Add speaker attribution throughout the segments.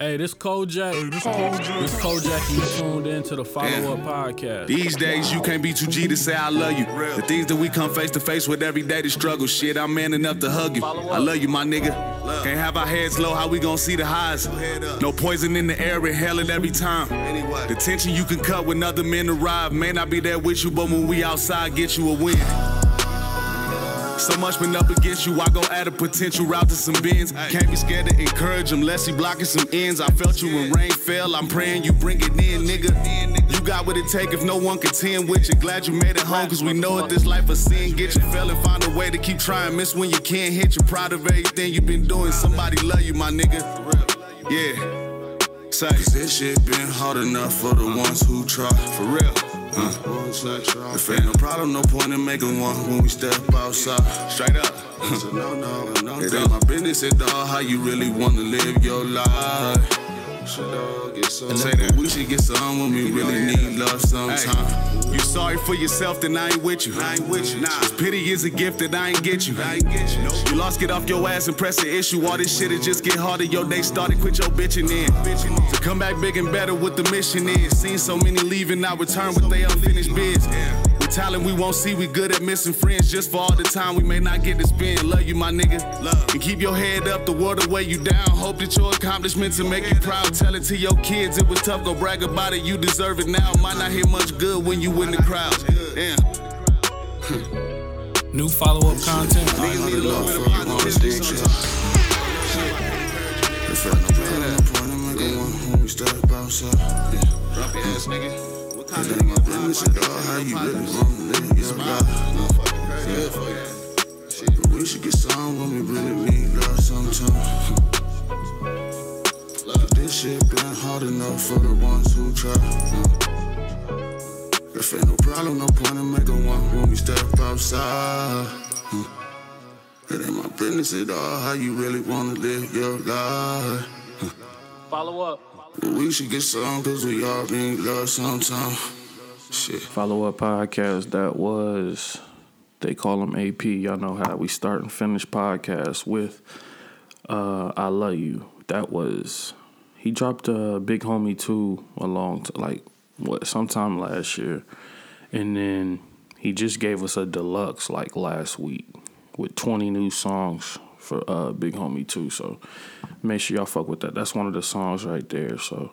Speaker 1: Hey, this Kojak. Hey, this Kojak. This Kojak, you tuned in to the Follow Up Podcast.
Speaker 2: These days, you can't be too G to say I love you. The things that we come face to face with every day, the struggle. Shit, I'm man enough to hug you. I love you, my nigga. Can't have our heads low, how we gon' see the highs? No poison in the air, inhale it every time. The tension you can cut when other men arrive. May not be there with you, but when we outside, get you a win. So much been up against you, I go add a potential route to some bins. Can't be scared to encourage him, lest he blocking some ends. I felt you when rain fell, I'm praying you bring it in, nigga. You got what it take if no one contend with you. Glad you made it home, cause we know it this life of sin. Get you fell and find a way to keep trying. Miss when you can't hit, you proud of everything you've been doing. Somebody love you, my nigga. Yeah. Say, this shit been hard enough for the ones who try. For real. Uh, if ain't no problem, no point in making one when we step outside. Straight up. no, no, no, it ain't my business at all how you really wanna live your life. That we should get some when we really need love sometime. You sorry for yourself, then I ain't with you. I ain't with you. Nah, pity is a gift that I ain't get you. I ain't get you. You lost, get off your ass and press the issue. All this shit, it just get harder. Your day started, quit your bitching in. To come back big and better, what the mission is. Seen so many leaving, I return with they unfinished biz. With talent we won't see, we good at missing friends. Just for all the time we may not get to spend. Love you, my nigga. Love. And keep your head up, the world will weigh you down. Hope that your accomplishments will make you proud. Tell it to your kids, it was tough, go brag about it. You deserve it now. Might not hear much good when you in the crowd. Damn.
Speaker 1: New follow up content.
Speaker 2: Leave me alone with a pocket If I no plan, no point in making one when we step outside. Yeah. Drop your ass, nigga. Of my business at all? How you really wanna live your life? But we should get some when we really need love sometime. This shit been hard enough for the ones who try. If ain't no problem, no point in making one when we step outside. It ain't my business at all how you really wanna live your life.
Speaker 1: Follow up.
Speaker 2: We should get some cause we all need love sometime. Shit.
Speaker 3: Follow up podcast that was they call him AP. Y'all know how we start and finish podcasts with uh I love you. That was he dropped a big homie two along to like what sometime last year. And then he just gave us a deluxe like last week with 20 new songs for uh Big Homie 2. So make sure y'all fuck with that. That's one of the songs right there. So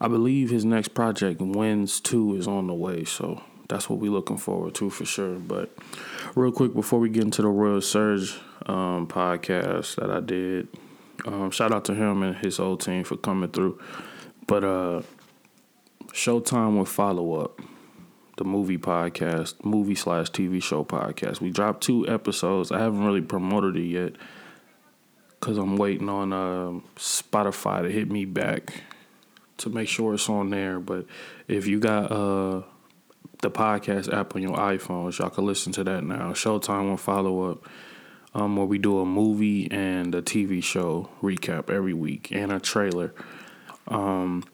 Speaker 3: I believe his next project, Wins 2, is on the way. So that's what we're looking forward to for sure. But real quick, before we get into the Royal Surge um, podcast that I did, um, shout out to him and his whole team for coming through. But uh, Showtime with Follow Up, the movie podcast, movie slash TV show podcast. We dropped two episodes. I haven't really promoted it yet because I'm waiting on uh, Spotify to hit me back to make sure it's on there. But if you got uh, the podcast app on your iPhones, y'all can listen to that now. Showtime with Follow Up, um, where we do a movie and a TV show recap every week and a trailer. Um,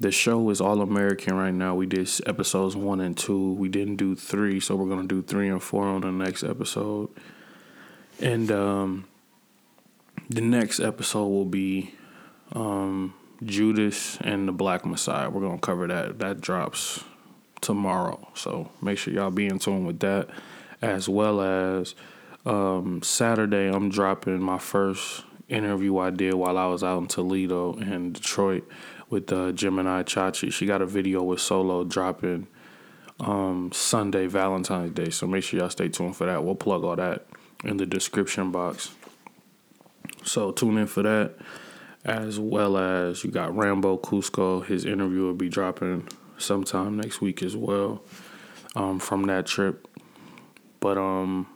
Speaker 3: the show is all American right now. We did episodes one and two. We didn't do three, so we're gonna do three and four on the next episode. And um, the next episode will be um, Judas and the Black Messiah. We're gonna cover that. That drops tomorrow, so make sure y'all be in tune with that, as well as um, Saturday. I'm dropping my first interview I did while I was out in Toledo and Detroit with uh, Gemini Chachi. She got a video with Solo dropping um, Sunday, Valentine's Day. So make sure y'all stay tuned for that. We'll plug all that in the description box. So tune in for that. As well as you got Rambo Cusco. His interview will be dropping sometime next week as well um, from that trip. But um,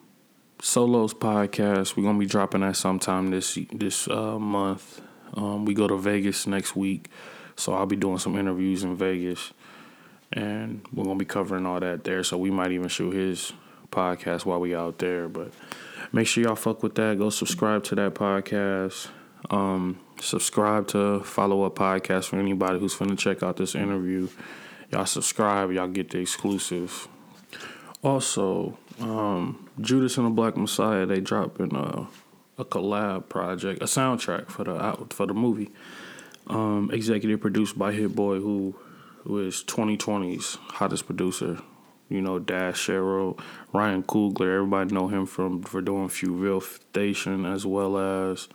Speaker 3: Solo's podcast, we're gonna be dropping that sometime this this uh, month. Um, we go to Vegas next week, so I'll be doing some interviews in Vegas, and we're gonna be covering all that there. So we might even shoot his podcast while we out there. But make sure y'all fuck with that. Go subscribe to that podcast. Um, subscribe to Follow Up Podcast for anybody who's finna check out this interview. Y'all subscribe, y'all get the exclusive. Also, um, Judas and the Black Messiah, they dropping a, a collab project, a soundtrack for the for the movie. Um, executive produced by Hit Boy, who who is 2020's hottest producer. You know, Dash Cheryl, Ryan Coogler. Everybody know him from for doing Fruitvale Station as well as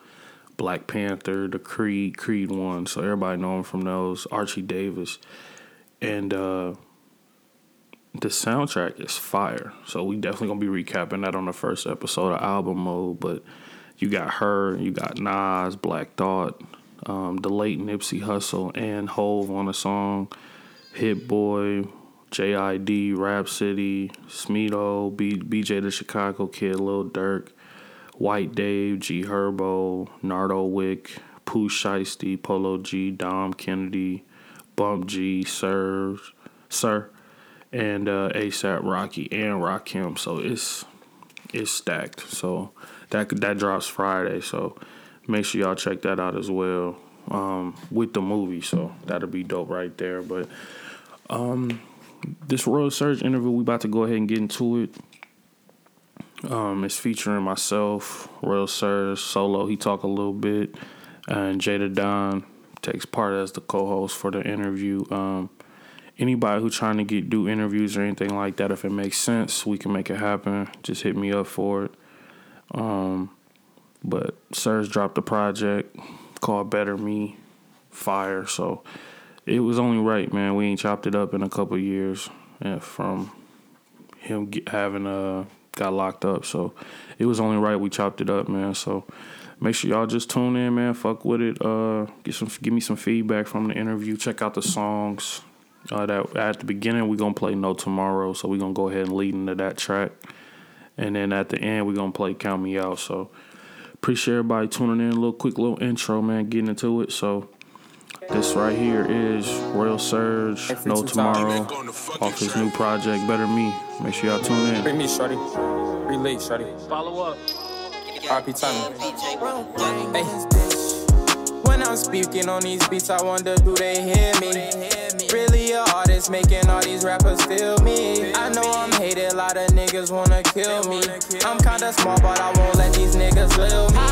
Speaker 3: Black Panther, the Creed, Creed one. So everybody know him from those. Archie Davis, and uh, the soundtrack is fire. So we definitely gonna be recapping that on the first episode of album mode. But you got her, you got Nas, Black Thought, um, the late Nipsey Hussle, and Hove on the song, Hit Boy, JID, Rapsody, Smino, B- BJ the Chicago Kid, Lil Durk, White Dave, G Herbo, Nardo Wick, Pooh Shiesty, Polo G, Dom Kennedy, Bump J, Sir, Sir, and uh, ASAP Rocky and Rakim. So it's it's stacked. So that that drops Friday. So make sure y'all check that out as well um, with the movie. So that'll be dope right there. But um, this Royal Surge interview, we about to go ahead and get into it. Um, it's featuring myself, Royal Surge, solo. He talk a little bit, and Jada Don takes part as the co-host for the interview. Um, anybody who trying to get do interviews or anything like that, if it makes sense, we can make it happen. Just hit me up for it. Um, but Surge dropped a project called Better Me, Fire. So it was only right, man. We ain't chopped it up in a couple years from him having uh got locked up. So it was only right we chopped it up, man. So make sure y'all just tune in, man. Fuck with it. Uh, get some, give me some feedback from the interview. Check out the songs. Uh, that at the beginning we gonna play No Tomorrow, so we gonna go ahead and lead into that track, and then at the end we gonna play Count Me Out. So appreciate everybody tuning in. A little quick little intro, man. Getting into it. So this right here is Royal Surge, No Tomorrow, off his new project, Better Me. Make sure y'all tune in.
Speaker 4: Bring me, shorty. Relate, shorty.
Speaker 1: Follow up.
Speaker 4: RP time. Hey. I'm speaking on these beats, I wonder do they hear me? Really a artist making all these rappers feel me. I know I'm hated, a lot of niggas wanna kill me. I'm kinda small, but I won't let these niggas lil me.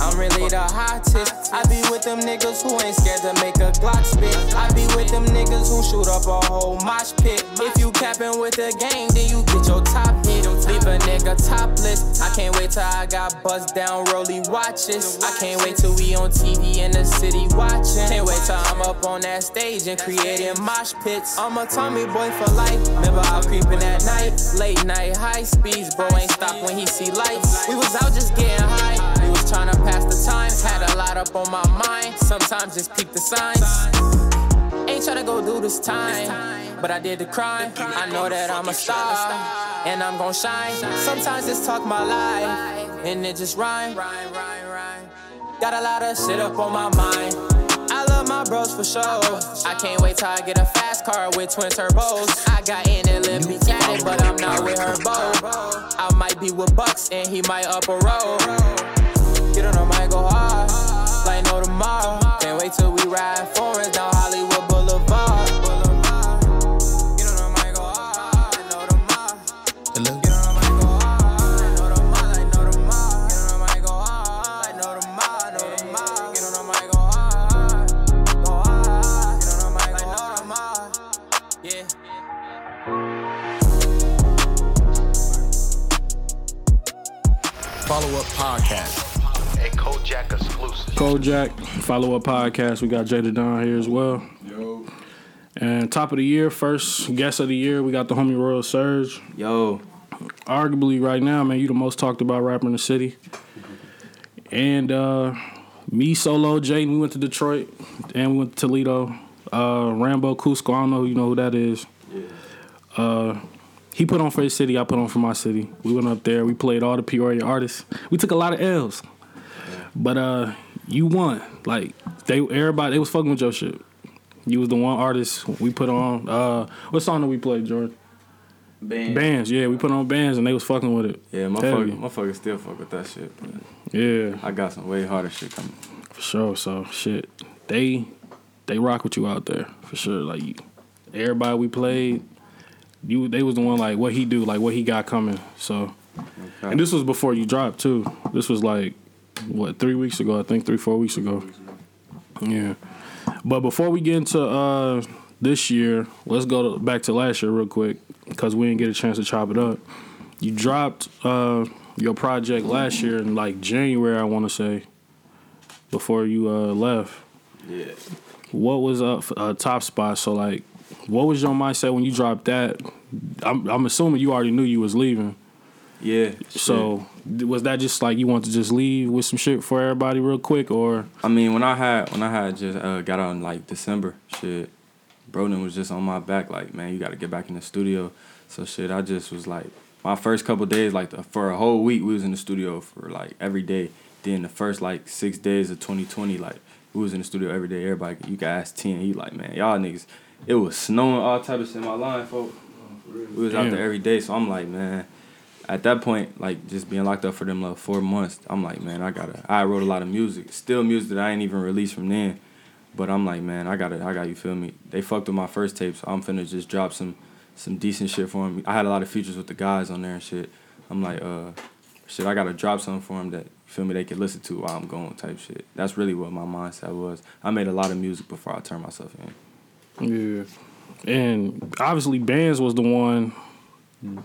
Speaker 4: I'm really the hottest. I be with them niggas who ain't scared to make a Glock spit. I be with them niggas who shoot up a whole mosh pit. If you capping with the gang, then you get your top hit. Leave a nigga topless. I can't wait till I got buzzed down rolly watches. I can't wait till we on TV in the city watching. Can't wait till I'm up on that stage and creating mosh pits. I'm a Tommy boy for life. Remember out creeping at night, late night high speeds. Bro ain't stop when he see lights. We was out just getting high. We was trying to pass the time. Had a lot up on my mind. Sometimes just peek the signs. Ain't tryna go do this time, but I did the crime. I know that I'm a star, and I'm gon' shine. Sometimes just talk my life, and it just rhyme. Got a lot of shit up on my mind. I love my bros for sure. I can't wait till I get a fast car with twin turbos. I got in and let me tatted, but I'm not with her bow. I might be with Bucks and he might up a roll. Get on the mic, go hard, like no tomorrow. Can't wait till we ride foreigns down
Speaker 5: Follow up podcast.
Speaker 6: A Kojak exclusive.
Speaker 3: Kojak follow up podcast. We got Jada Don here as well.
Speaker 5: Yo.
Speaker 3: And top of the year, first guest of the year, we got the homie Royal Surge.
Speaker 7: Yo,
Speaker 3: Arguably, right now, man, you the most talked about rapper in the city. And uh, me, Solo, Jaden, we went to Detroit and we went to Toledo. Uh, Rambo Cusco, I don't know, you know who that is. Yeah. Uh, he put on for his city, I put on for my city. We went up there, we played all the Peoria artists. We took a lot of L's. But uh, you won. Like they everybody they was fucking with your shit. You was the one artist we put on. Uh, what song did we play, Jordan?
Speaker 7: band.
Speaker 3: Bands, yeah, we put on bands and they was fucking with it.
Speaker 7: Yeah, motherfucker, motherfucker still fuck with that shit.
Speaker 3: Yeah,
Speaker 7: I got some way harder shit coming.
Speaker 3: for sure. So shit, they they rock with you out there for sure. Like everybody we played, you they was the one like what he do, like what he got coming. So
Speaker 7: Okay.
Speaker 3: and this was before you dropped too. This was like what three weeks ago, I think three four weeks ago. Yeah. But before we get into uh, this year, let's go to, back to last year real quick because we didn't get a chance to chop it up. You dropped uh, your project last year in like January, I want to say, before you uh, left.
Speaker 7: Yeah.
Speaker 3: What was up uh, top spot? So like, what was your mindset when you dropped that? I'm I'm assuming you already knew you was leaving.
Speaker 7: Yeah.
Speaker 3: So was that just like you want to just leave with some shit for everybody real quick, or
Speaker 7: I mean, when I had when I had just uh, got out in like December, shit, Broden was just on my back, like, man, you got to get back in the studio. So shit, I just was like, my first couple days, like the, for a whole week, we was in the studio for like every day. Then the first like six days of 2020, like we was in the studio every day. Everybody, you guys, ten. He like, man, y'all niggas, it was snowing all type of shit in my line, folks. We was out there every day, so I'm like, man. At that point, like just being locked up for them like four months, I'm like, man, I gotta. I wrote a lot of music, still music that I ain't even released from then. But I'm like, man, I gotta, I got you feel me. They fucked with my first tape, so I'm finna just drop some, some decent shit for them. I had a lot of features with the guys on there and shit. I'm like, uh, shit, I gotta drop something for them that feel me they can listen to while I'm going type shit. That's really what my mindset was. I made a lot of music before I turned myself in.
Speaker 3: Yeah. And obviously Bands was the one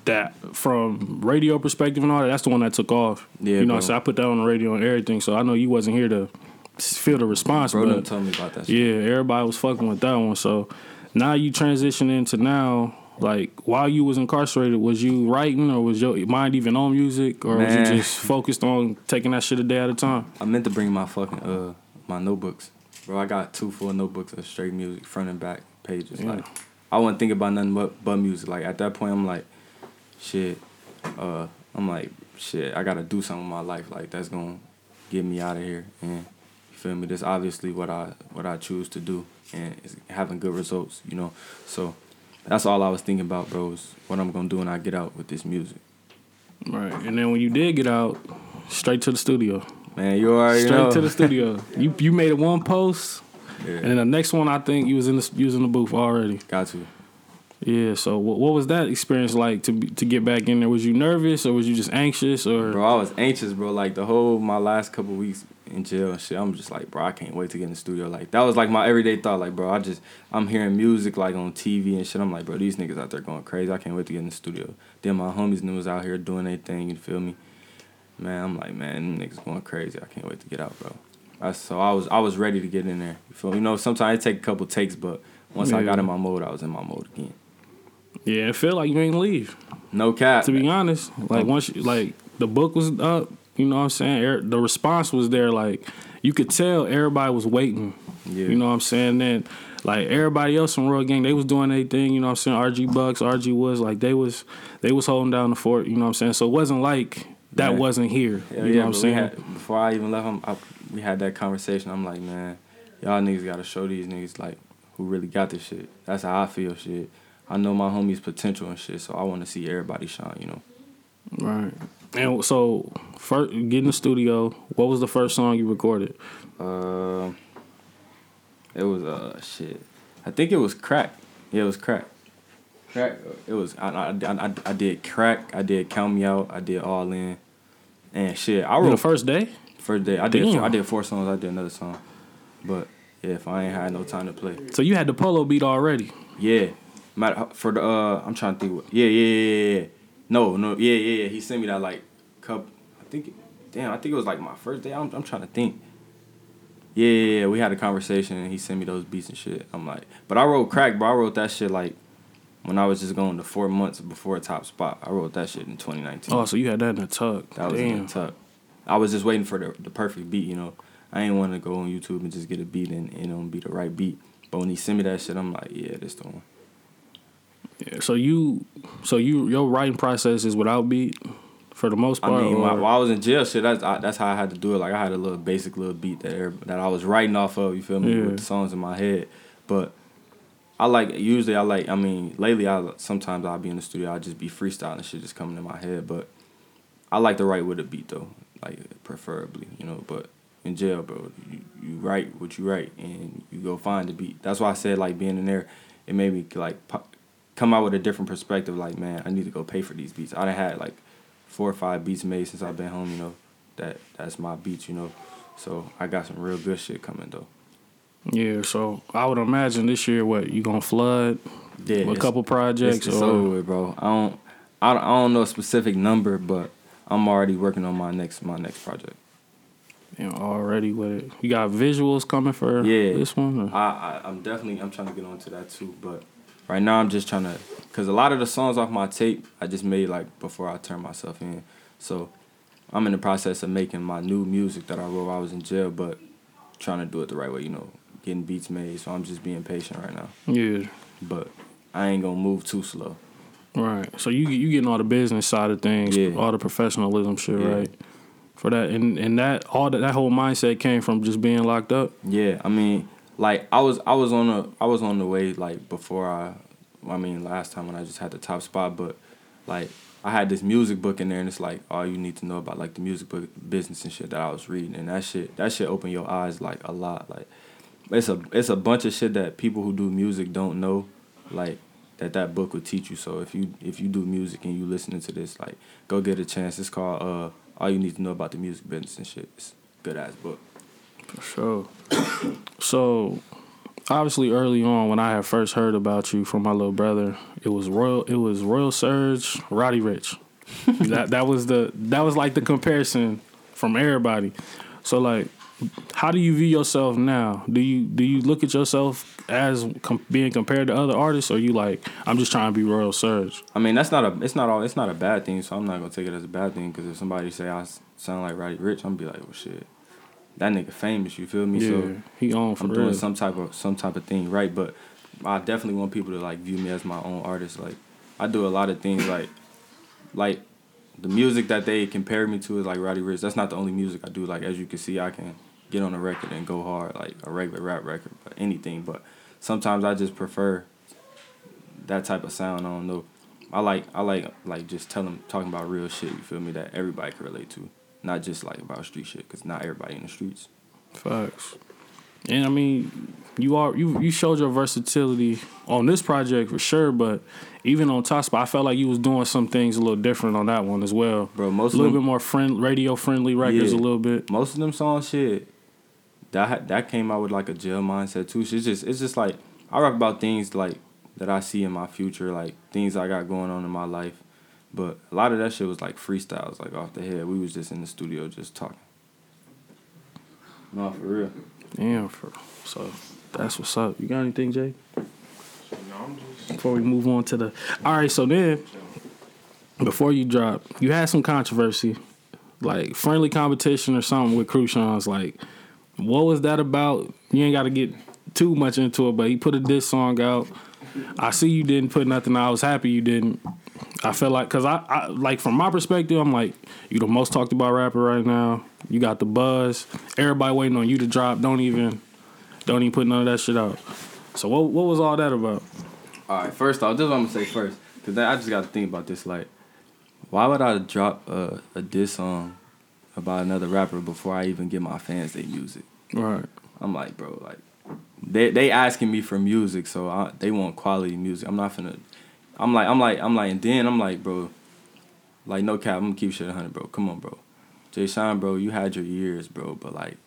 Speaker 3: that from radio perspective and all that, that's the one that took off.
Speaker 7: Yeah,
Speaker 3: You know,
Speaker 7: bro.
Speaker 3: so I put that on the radio and everything. So I know you wasn't here to feel the response,
Speaker 7: Bro,
Speaker 3: but
Speaker 7: told me about that. Shit.
Speaker 3: yeah, everybody was fucking with that one. So now you transition into now, like while you was incarcerated, was you writing or was your mind even on music or was you just focused on taking that shit a day at a time?
Speaker 7: I meant to bring my fucking uh my notebooks, bro. I got two full notebooks of straight music, front and back pages.
Speaker 3: Yeah.
Speaker 7: Like I wasn't thinking about nothing but but music. Like at that point, I'm like, shit. Uh, I'm like, shit. I gotta do something with my life. Like that's gonna get me out of here. And you feel me? That's obviously what I what I choose to do, and it's having good results. You know, so. That's all I was thinking about, bro. Is what I'm gonna do when I get out with this music.
Speaker 3: Right. And then when you did get out, straight to the studio.
Speaker 7: Man, you already
Speaker 3: Straight
Speaker 7: know.
Speaker 3: to the studio. You you made it one post,
Speaker 7: Yeah,
Speaker 3: and then the next one I think you was in the you was in the booth already.
Speaker 7: got you.
Speaker 3: Yeah. So what, what was that experience like to be- to get back in there? Was you nervous or was you just anxious or?
Speaker 7: Bro, I was anxious, bro. Like the whole my last couple weeks in jail and shit. I'm just like, bro, I can't wait to get in the studio. Like that was like my everyday thought. Like, bro, I just I'm hearing music like on TV and shit. I'm like, bro, these niggas out there going crazy. I can't wait to get in the studio. Then my homies and them was out here doing their thing. You feel me? Man, I'm like, man, them niggas going crazy. I can't wait to get out, bro. That's, so I was I was ready to get in there. You feel me? You know, sometimes it take a couple takes, but once I got in my mode, I was in my mode again.
Speaker 3: Yeah, it felt like you ain't leave.
Speaker 7: No cap.
Speaker 3: To be honest, like once you, like the book was up, you know what I'm saying. The response was there. Like you could tell everybody was waiting.
Speaker 7: Yeah.
Speaker 3: You know what I'm saying? Then like everybody else from Royal Gang, they was doing their thing. You know what I'm saying? RG Bucks, RG was like they was they was holding down the fort. You know what I'm saying? So it wasn't like that
Speaker 7: Yeah.
Speaker 3: wasn't here.
Speaker 7: Hell
Speaker 3: you
Speaker 7: yeah,
Speaker 3: know what I'm saying?
Speaker 7: had, before I even left him, I, we had that conversation. I'm like, man, y'all niggas gotta show these niggas like who really got this shit. That's how I feel, shit. I know my homies' potential and shit, so I want to see everybody shine. You know,
Speaker 3: Right. And so, first, get in the studio. What was the first song you recorded?
Speaker 7: um, it was uh shit. I think it was crack. Yeah, it was crack. Crack. It was I I, I, I did crack. I did count me out. I did all in. And shit, I wrote The
Speaker 3: first day.
Speaker 7: first day. I did I did four songs. I did another song, but yeah, if I ain't had no time to play.
Speaker 3: So you had the polo beat already.
Speaker 7: Yeah, matter for the uh, I'm trying to think. What, yeah, yeah, yeah, yeah, yeah. No, no, yeah, yeah, yeah. He sent me that like cup. I think, damn, I think it was like my first day. I'm, I'm trying to think. Yeah, yeah, yeah. We had a conversation and he sent me those beats and shit. I'm like, but I wrote crack, bro. I wrote that shit like when I was just going to four months before top spot. I wrote that shit in 2019.
Speaker 3: Oh, so you had that in the tuck.
Speaker 7: That was in the tuck. I was just waiting for the, the perfect beat, you know. I ain't want to go on YouTube and just get a beat and you um, know be the right beat. But when he sent me that shit, I'm like, yeah, this the one.
Speaker 3: Yeah, so you, so you, your writing process is without beat, for the most part.
Speaker 7: I
Speaker 3: mean,
Speaker 7: while, while I was in jail, shit, that's I, that's how I had to do it. Like I had a little basic little beat that that I was writing off of. You feel me?
Speaker 3: Yeah.
Speaker 7: With the songs in my head, but I like usually I like. I mean, lately I sometimes I'll be in the studio. I just be freestyling shit just coming in my head. But I like to write with a beat though, like preferably, you know. But in jail, bro, you, you write what you write and you go find the beat. That's why I said like being in there, it made me like po- come out with a different perspective. Like man, I need to go pay for these beats. I done had like four or five beats made since I've been home. You know, that that's my beats. You know, so I got some real good shit coming though.
Speaker 3: Yeah, so I would imagine this year, what you gonna flood
Speaker 7: Yeah,
Speaker 3: with a couple projects
Speaker 7: It's, it's
Speaker 3: or
Speaker 7: over with, bro. I don't, I don't, I don't know a specific number, but I'm already working on my next, my next project.
Speaker 3: you know, already with it. You got visuals coming for
Speaker 7: Yeah.
Speaker 3: this one. or-
Speaker 7: I, I, I'm definitely, I'm trying to get onto that too. But right now, I'm just trying to, cause a lot of the songs off my tape I just made like before I turned myself in. So I'm in the process of making my new music that I wrote while I was in jail, but trying to do it the right way. You know, getting beats made. So I'm just being patient right now.
Speaker 3: Yeah,
Speaker 7: But I ain't gonna move too slow.
Speaker 3: right. So you you getting all the business side of things,
Speaker 7: Yeah.
Speaker 3: all the professionalism shit,
Speaker 7: Yeah.
Speaker 3: right? For that and and that all that that whole mindset came from just being locked up.
Speaker 7: Yeah, I mean, like I was I was on the I was on the way like before I I mean last time when I just had the top spot, but like I had this music book in there and it's like all you need to know about like the music book business and shit that I was reading and that shit that shit opened your eyes like a lot. Like it's a it's a bunch of shit that people who do music don't know, like that that book would teach you. So if you if you do music and you listening to this, like go get a chance. It's called uh all you need to know about the music business and shit. It's a good ass book.
Speaker 3: For sure. so, obviously, early on when I had first heard about you from my little brother, it was Royal. It was Royal Surge, Roddy Ricch. that that was the that was like the comparison from everybody. So like, how do you view yourself now? Do you do you look at yourself as com- being compared to other artists, or you like I'm just trying to be Royal Surge?
Speaker 7: I mean, that's not a it's not all it's not a bad thing. So I'm not gonna take it as a bad thing because if somebody say I sound like Roddy Ricch, I'm gonna be like, well, shit, that nigga famous. You feel me?
Speaker 3: Yeah,
Speaker 7: So
Speaker 3: he on for
Speaker 7: I'm
Speaker 3: real.
Speaker 7: doing some type of some type of thing right. But I definitely want people to like view me as my own artist. Like I do a lot of things like like the music that they compare me to is like Roddy Ricch. That's not the only music I do. Like as you can see, I can get on a record and go hard like a regular rap record, but anything. But sometimes I just prefer that type of sound. I don't know. I like I like like just telling talking about real shit. You feel me? That everybody can relate to, not just like about street shit. Cause not everybody in the streets.
Speaker 3: Facts. And I mean, you are you you showed your versatility on this project for sure, but even on Top Spot, I felt like you was doing some things a little different on that one as well.
Speaker 7: Bro, most
Speaker 3: a little
Speaker 7: them-
Speaker 3: bit more friend radio friendly records
Speaker 7: Yeah.
Speaker 3: a little bit.
Speaker 7: most of them songs shit that that came out with like a jail mindset too. It's just it's just like I rap about things like that I see in my future, like things I got going on in my life. But a lot of that shit was like freestyles, like off the head. We was just in the studio just talking. No, for real.
Speaker 3: Damn, for, so that's what's up. You got anything, Jay? Before we move on to the all right, so then before you drop, you had some controversy, like friendly competition or something with Crucians. Like, what was that about? You ain't got to get too much into it, but he put a diss song out. I see you didn't put nothing. I was happy you didn't. I felt like, cause I, I like from my perspective, I'm like, you the most talked about rapper right now. You got the buzz. Everybody waiting on you to drop. Don't even, don't even put none of that shit out. So what, what was all that about?
Speaker 7: All right, first off, this is what I'm gonna say first, cause I just got to think about this. Like, why would I drop a, a diss song about another rapper before I even get my fans their music?
Speaker 3: Right.
Speaker 7: I'm like, bro, like they they asking me for music, so I, they want quality music. I'm not finna. I'm like, I'm like, I'm like, and then I'm like, bro, like no cap, I'm gonna keep shit 100, bro. Come on, bro. Jay Sean, bro, you had your years, bro, but like,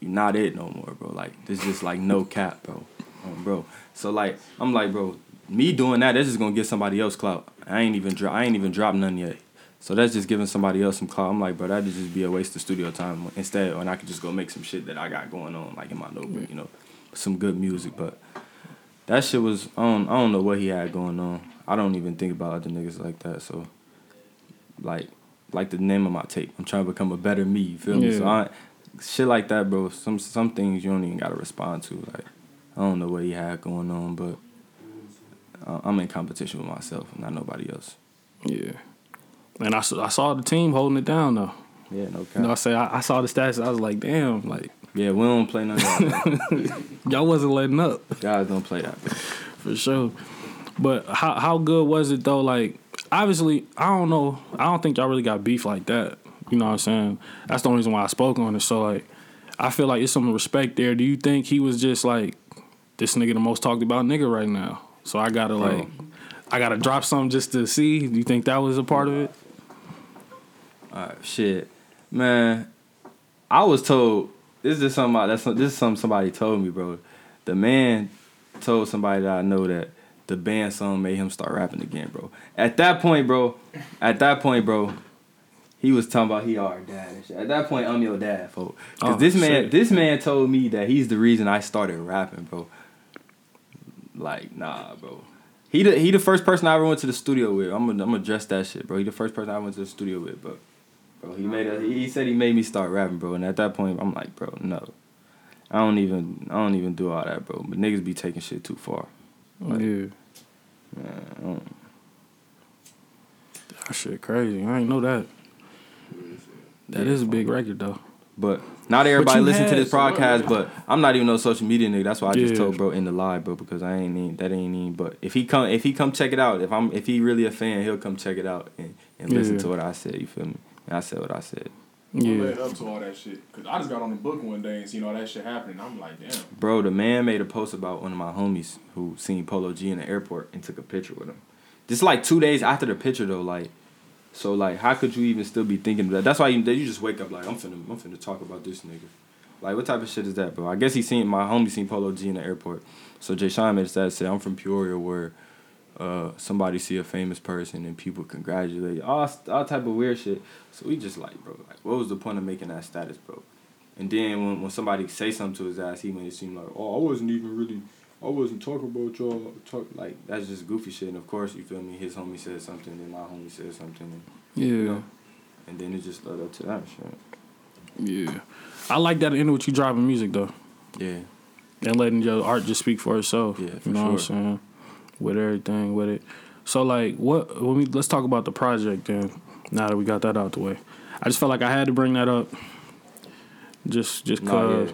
Speaker 7: you're not it no more, bro. Like, this just like no cap, bro, um, bro. So like, I'm like, bro, me doing that, that's just gonna get somebody else clout. I ain't even drop, I ain't even dropped none yet. So that's just giving somebody else some clout. I'm like, bro, that'd just be a waste of studio time. Instead, when I could just go make some shit that I got going on, like in my notebook, you know, some good music. But that shit was, I don't, I don't know what he had going on. I don't even think about other niggas like that. So, like, like the name of my tape, I'm trying to become a better me. You feel me? So
Speaker 3: Yeah.
Speaker 7: I, shit like that, bro. Some some things you don't even gotta respond to. Like, I don't know what he had going on, but I'm in competition with myself, not nobody else.
Speaker 3: Yeah. And I, saw- I saw the team holding it down though.
Speaker 7: Yeah, no cap.
Speaker 3: You know, I say I, I saw the stats. I was like, damn, like
Speaker 7: Yeah, we don't play of that.
Speaker 3: y'all wasn't letting up
Speaker 7: Guys don't play that.
Speaker 3: For sure. But how how good was it though? Like obviously, I don't know. I don't think y'all really got beef like that. You know what I'm saying? That's the only reason why I spoke on it. So like, I feel like it's some respect there. Do you think he was just like this nigga the most talked about nigga right now? So I gotta like, I gotta drop something just to see. Do you think that was a part of it?
Speaker 7: Alright, shit, man. I was told this is something that's this is something somebody told me, bro. the man told somebody that I know that the band song made him start rapping again, bro. At that point, bro, at that point, bro, he was talking about he our dad and shit. At that point, I'm your dad, folks. Cause
Speaker 3: Oh,
Speaker 7: this man,
Speaker 3: shit.
Speaker 7: this man told me that he's the reason I started rapping, bro. Like, nah, bro. He the he the first person I ever went to the studio with. I'm gonna I'm gonna address that shit, bro. He the first person I went to the studio with, bro. Bro, he made a, he said he made me start rapping, bro. And at that point, I'm like, bro, no. I don't even I don't even do all that, bro. But niggas be taking shit too far. Like,
Speaker 3: yeah.
Speaker 7: man, I don't-
Speaker 3: That shit crazy. I ain't know that. That is a big record though.
Speaker 7: But not everybody
Speaker 3: you
Speaker 7: listen to this podcast. But I'm not even no social media nigga. That's why I just
Speaker 3: Yeah.
Speaker 7: told bro in the live, bro, because I ain't even that ain't even. But if he come if he come check it out, if I'm if he really a fan, he'll come check it out and, and listen
Speaker 3: Yeah.
Speaker 7: to what I said. You feel me? And I said what I said.
Speaker 8: I'm
Speaker 3: Yeah.
Speaker 8: led up to all that shit. Cause I just got on the book one day and seen all that shit happening. I'm like, damn.
Speaker 7: Bro, the man made a post about one of my homies who seen Polo G in the airport and took a picture with him. Just like two days after the picture though, like so like how could you even still be thinking of that? That's why you, you just wake up like I'm finna I'm finna talk about this nigga. Like what type of shit is that, bro? I guess he seen my homie seen Polo G in the airport. So Jay Sean made a stat say I'm from Peoria where uh, somebody see a famous person and people congratulate all all type of weird shit. So we just like, bro, like what was the point of making that status, bro? And then when, when somebody say something to his ass, he made it seem like, oh, I wasn't even really, I wasn't talking about y'all. Talk like that's just goofy shit. And of course, you feel me? His homie said something, and my homie said something, and,
Speaker 3: Yeah.
Speaker 7: you know, and then it just led up to that shit.
Speaker 3: Yeah. I like that end with you driving music though.
Speaker 7: Yeah,
Speaker 3: And letting your art just speak for itself.
Speaker 7: Yeah, for
Speaker 3: you know what I'm
Speaker 7: sure.
Speaker 3: saying? With everything with it. So like what when we let's talk about the project then, now that we got that out the way. I just felt like I had to bring that up. Just just cause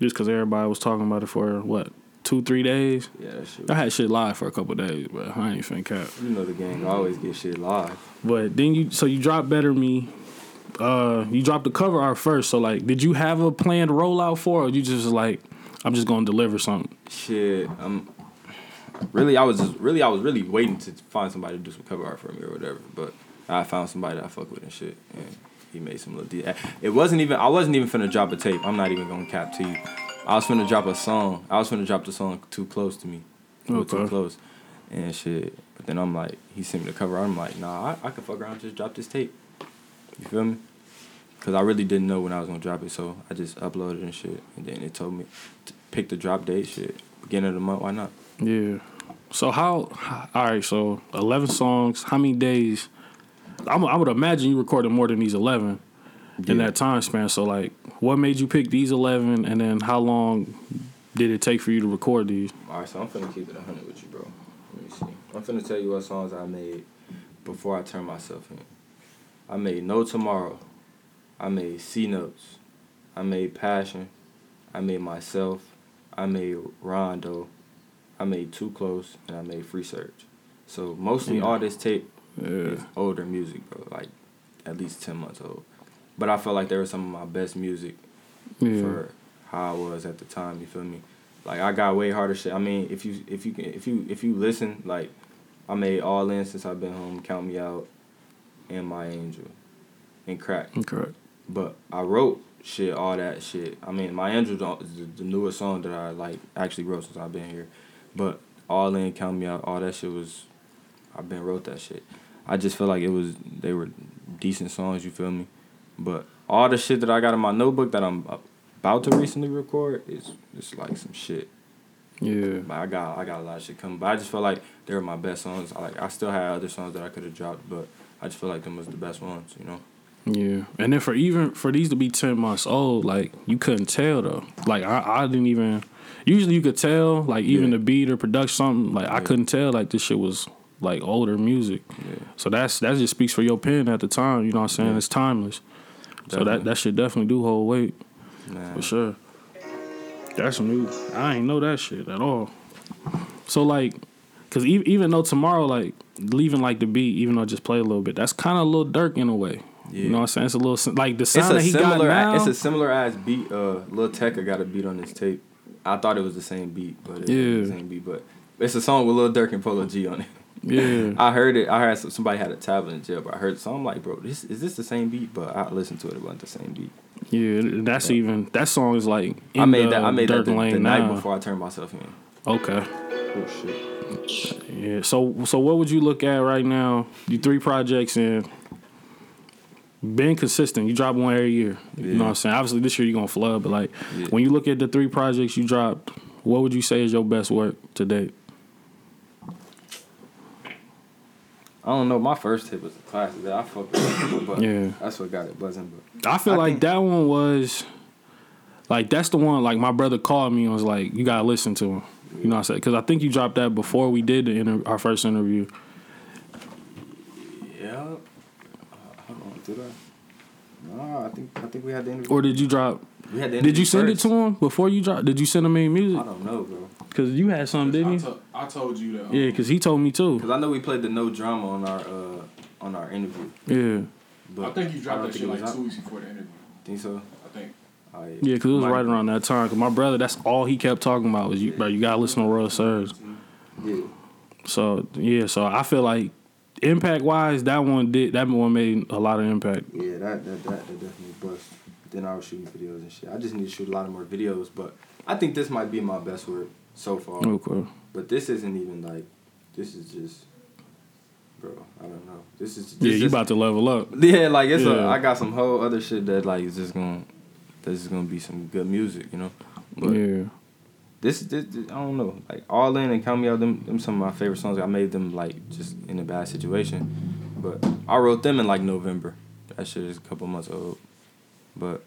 Speaker 3: just cause everybody was talking about it for what, two, three days?
Speaker 7: yeah, shit.
Speaker 3: I had shit live for a couple days, but I ain't finna cap.
Speaker 7: you know the gang always get shit live.
Speaker 3: But then you so you dropped Better Me. Uh you dropped the cover art first. So like did you have a planned rollout for it or you just like I'm just gonna deliver something?
Speaker 7: Shit, um, really, I was just really, I was really waiting to find somebody to do some cover art for me or whatever. But I found somebody that I fuck with and shit, and he made some little. De- it wasn't even. I wasn't even finna drop a tape. I'm not even gonna cap to you. I was finna drop a song. I was finna drop the song "Too Close to Me," Or too close, and shit. But then I'm like, he sent me the cover art. I'm like, nah, I, I can fuck around, and just drop this tape. You feel me? Cause I really didn't know when I was gonna drop it, so I just uploaded and shit, and then it told me to pick the drop date. Shit, beginning of the month. Why not?
Speaker 3: Yeah. So how? All right. So eleven songs. How many days? I'm, I would imagine you recorded more than these eleven in that time span. So like, what made you pick these eleven, and then how long did it take for you to record these?
Speaker 7: All right, so I'm finna keep it 100 with you, bro. Let me see. I'm finna tell you what songs I made before I turned myself in. I made No Tomorrow. I made C Notes. I made Passion. I made Myself. I made Rondo. I made Too Close, and I made Free Search. So mostly
Speaker 3: Yeah.
Speaker 7: all this tape
Speaker 3: Yeah.
Speaker 7: is older music, bro. Like at least 10 months old. But I felt like there was some of my best music
Speaker 3: Yeah.
Speaker 7: for how I was at the time. You feel me? Like I got way harder shit. I mean, if you if you can if you if you listen, like I made all in since I've been home. Count me out, and my angel, and crack.
Speaker 3: Correct.
Speaker 7: But I wrote shit, all that shit. I mean, my angel is the, the newest song that I like actually wrote since I've been here. But all in, count me out, all that shit was. I've been wrote that shit. I just felt like it was they were decent songs. You feel me? But all the shit that I got in my notebook that I'm about to recently record is it's like some shit.
Speaker 3: Yeah.
Speaker 7: But I got I got a lot of shit coming. But I just felt like they were my best songs. I like I still had other songs that I could have dropped, but I just feel like them was the best ones. You know?
Speaker 3: Yeah, and then for even for these to be ten months old, like you couldn't tell though. Like I, I didn't even. Usually you could tell, like even
Speaker 7: Yeah.
Speaker 3: the beat or production, something. Like I couldn't tell, like this shit was like older music.
Speaker 7: Yeah.
Speaker 3: So that's that just speaks for your pen at the time. You know what I'm saying?
Speaker 7: Yeah.
Speaker 3: It's timeless. So that that should definitely do hold weight
Speaker 7: Man.
Speaker 3: for sure. That's new. I ain't know that shit at all. So like, cause even even though tomorrow like leaving like the beat, even though I just play a little bit, that's kind of a little Durk in a way. You know what I'm saying? It's a little like the
Speaker 7: It's
Speaker 3: sound
Speaker 7: a
Speaker 3: that he got
Speaker 7: similar.
Speaker 3: now.
Speaker 7: It's a similar ass beat. Uh, Lil Tecca got a beat on this tape. I thought it was the same beat, but it
Speaker 3: Yeah.
Speaker 7: yeah. the same beat. But it's a song with Lil Durk and Polo G on it.
Speaker 3: Yeah.
Speaker 7: I heard it. I heard some- somebody had a tablet in jail, but I heard so I'm like, bro, this is this the same beat? But I listened to it. It wasn't the same beat.
Speaker 3: Yeah, that's even that song is like in
Speaker 7: I made that. I made that
Speaker 3: Dirt
Speaker 7: the, the night before I turned myself in.
Speaker 3: Okay.
Speaker 7: Oh shit.
Speaker 3: Yeah. So so what would you look at right now? You three projects in. Being consistent, you drop one every year. You know what I'm saying? Obviously, this year you're gonna flood, but like
Speaker 7: Yeah.
Speaker 3: when you look at the three projects you dropped, what would you say is your best work to date?
Speaker 7: I don't know. My first hit was a classic. That I fucked with, but
Speaker 3: Yeah.
Speaker 7: that's what got it buzzing. But
Speaker 3: I feel
Speaker 7: I
Speaker 3: like
Speaker 7: think-
Speaker 3: that one was like that's the one. Like my brother called me and was like, "You gotta listen to him." You know what I said? Because I think you dropped that before we did the inter- our first interview.
Speaker 7: yeah, uh, hold on, did I? No, I think I think we had the interview.
Speaker 3: Or did you drop?
Speaker 7: we had the
Speaker 3: Did you
Speaker 7: interview
Speaker 3: send it to him before you dropped? Did you send him any music?
Speaker 7: I don't know, bro.
Speaker 3: Because you had some, didn't you?
Speaker 8: to- I told you that. um,
Speaker 3: Yeah, because he told me too.
Speaker 7: Cause I know we played the no drama on our uh on our interview.
Speaker 3: Yeah,
Speaker 7: But
Speaker 8: I think you dropped
Speaker 7: don't
Speaker 8: that
Speaker 7: think
Speaker 8: shit
Speaker 7: it was
Speaker 8: like
Speaker 7: out.
Speaker 8: two weeks before the interview.
Speaker 7: Think so?
Speaker 8: I think.
Speaker 7: Oh, yeah,
Speaker 3: yeah, because it was
Speaker 7: Might-
Speaker 3: right around that time. Because my brother, that's all he kept talking about was you, bro. You gotta listen to Royal Surge.
Speaker 7: Yeah.
Speaker 3: So yeah, so I feel like impact wise, that one did that one made a lot of impact.
Speaker 7: Yeah, that that that, that definitely bust. Then I was shooting videos and shit. I just need to shoot a lot of more videos, but I think this might be my best work so far.
Speaker 3: Okay.
Speaker 7: But this isn't even like, this is just, bro. I don't know. This is. This
Speaker 3: Yeah, you
Speaker 7: just-
Speaker 3: about to level up.
Speaker 7: Yeah, like it's a.
Speaker 3: Yeah.
Speaker 7: I got some whole other shit that like is just gonna, this is gonna be some good music, you know. But
Speaker 3: Yeah.
Speaker 7: This, this, this- I don't know. Like all in and count me out. Them, them some of my favorite songs. I made them like just in a bad situation, but I wrote them in like November. That shit is a couple months old, but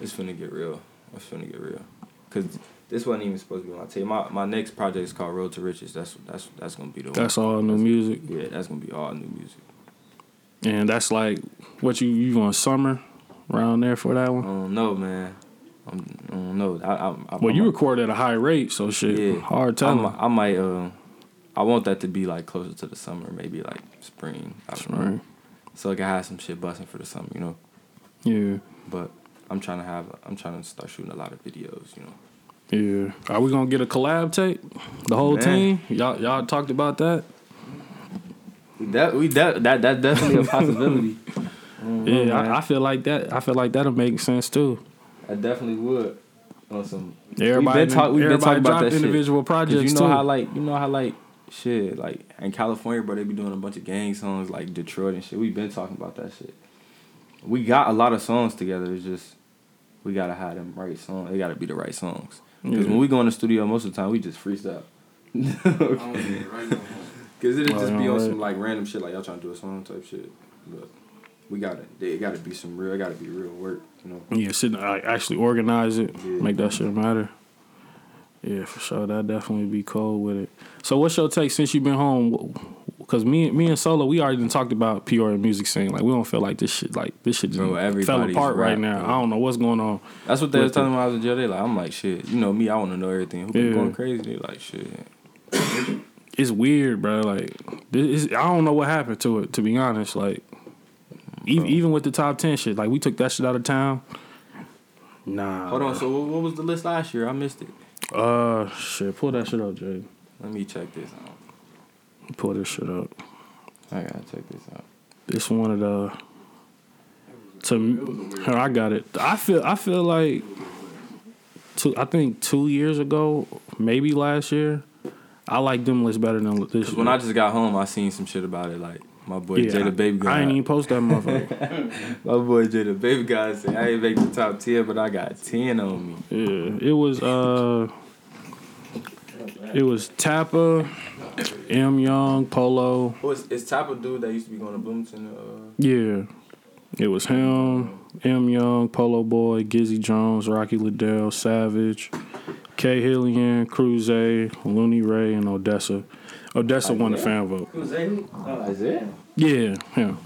Speaker 7: it's finna get real. It's finna get real, cause this wasn't even supposed to be my tape. My my next project is called Road to Riches. That's that's that's gonna be the
Speaker 3: That's
Speaker 7: one.
Speaker 3: all new music.
Speaker 7: Yeah, that's gonna be all new music.
Speaker 3: And that's like what you you going summer around there for that one.
Speaker 7: I don't know, man. I'm, I don't know. I, I, I,
Speaker 3: Well, you
Speaker 7: I,
Speaker 3: record at a high rate, so shit.
Speaker 7: Yeah.
Speaker 3: Hard
Speaker 7: time. I might. Uh, I want that to be like closer to the summer, maybe like spring. I don't know.
Speaker 3: Right.
Speaker 7: So I can have some shit busting for the summer, you know.
Speaker 3: Yeah.
Speaker 7: But I'm trying to have. I'm trying to start shooting a lot of videos, you know.
Speaker 3: Yeah. Are we gonna get a collab tape? The whole
Speaker 7: Man.
Speaker 3: team? Y'all y'all talked about that?
Speaker 7: That we that that that's definitely a possibility. I don't
Speaker 3: Yeah. I, I feel like that. I feel like that'll make sense too.
Speaker 7: I definitely would. On some.
Speaker 3: Everybody,
Speaker 7: we've been, talk, we've been talking about
Speaker 3: drop
Speaker 7: that shit.
Speaker 3: individual
Speaker 7: 'Cause
Speaker 3: projects
Speaker 7: you know
Speaker 3: too.
Speaker 7: how like you know how like shit like in California, bro, they be doing a bunch of gang songs like Detroit and shit. We've been talking about that shit. We got a lot of songs together. It's just we gotta have them right songs. They gotta be the right songs. Because
Speaker 3: Yeah.
Speaker 7: when we go in the studio, most of the time we just freestyle.
Speaker 8: I don't think it right now.
Speaker 7: Cause it'll just be on some like random shit, like y'all trying to do a song type shit. But we gotta, it gotta be some real, it gotta be real work, you know.
Speaker 3: Yeah, sit like actually organize it,
Speaker 7: Yeah.
Speaker 3: make that shit matter. Yeah, for sure. That definitely be cold with it. So, what's your take since you've been home? Because me, me and Solo, we already talked about Peoria music scene. Like, we don't feel like this shit, like this shit just
Speaker 7: Bro,
Speaker 3: fell apart right
Speaker 7: rap,
Speaker 3: now.
Speaker 7: bro.
Speaker 3: I don't know what's going on.
Speaker 7: That's what they was telling me when I was in jail. They like, I'm like, shit, you know me, I want to know everything. Who
Speaker 3: Yeah.
Speaker 7: going crazy? They like, shit.
Speaker 3: It's weird, bro. Like, this is, I don't know what happened to it. To be honest, like, even, even with the top ten shit, like we took that shit out of town. Nah.
Speaker 7: Hold on, so what, was the list last year? I missed it.
Speaker 3: Uh, shit. Pull that shit up, Jay.
Speaker 7: Let me check this out.
Speaker 3: Pull this shit up.
Speaker 7: I gotta check this out.
Speaker 3: This one of the to here I got it. I feel I feel like two I think two years ago, maybe last year, I like them lists better than this
Speaker 7: when I just got home, I seen some shit about it. Like my boy
Speaker 3: yeah,
Speaker 7: Jada Baby
Speaker 3: I,
Speaker 7: guy.
Speaker 3: I ain't even post that motherfucker.
Speaker 7: my boy Jada Baby guy said I ain't make the top ten, but I got ten on me.
Speaker 3: yeah, it was uh, it was Tappa, M Young, Polo.
Speaker 7: Oh, it's, it's type of dude that used to be going to Bloomington. Uh,
Speaker 3: Yeah, it was him, M Young, Polo Boy, Gizzy Jones, Rocky Liddell, Savage, K Hillian, Cruze, Looney Ray, and Odessa. Odessa won the fan vote.
Speaker 7: who's that? Oh, is it?
Speaker 3: Yeah, him.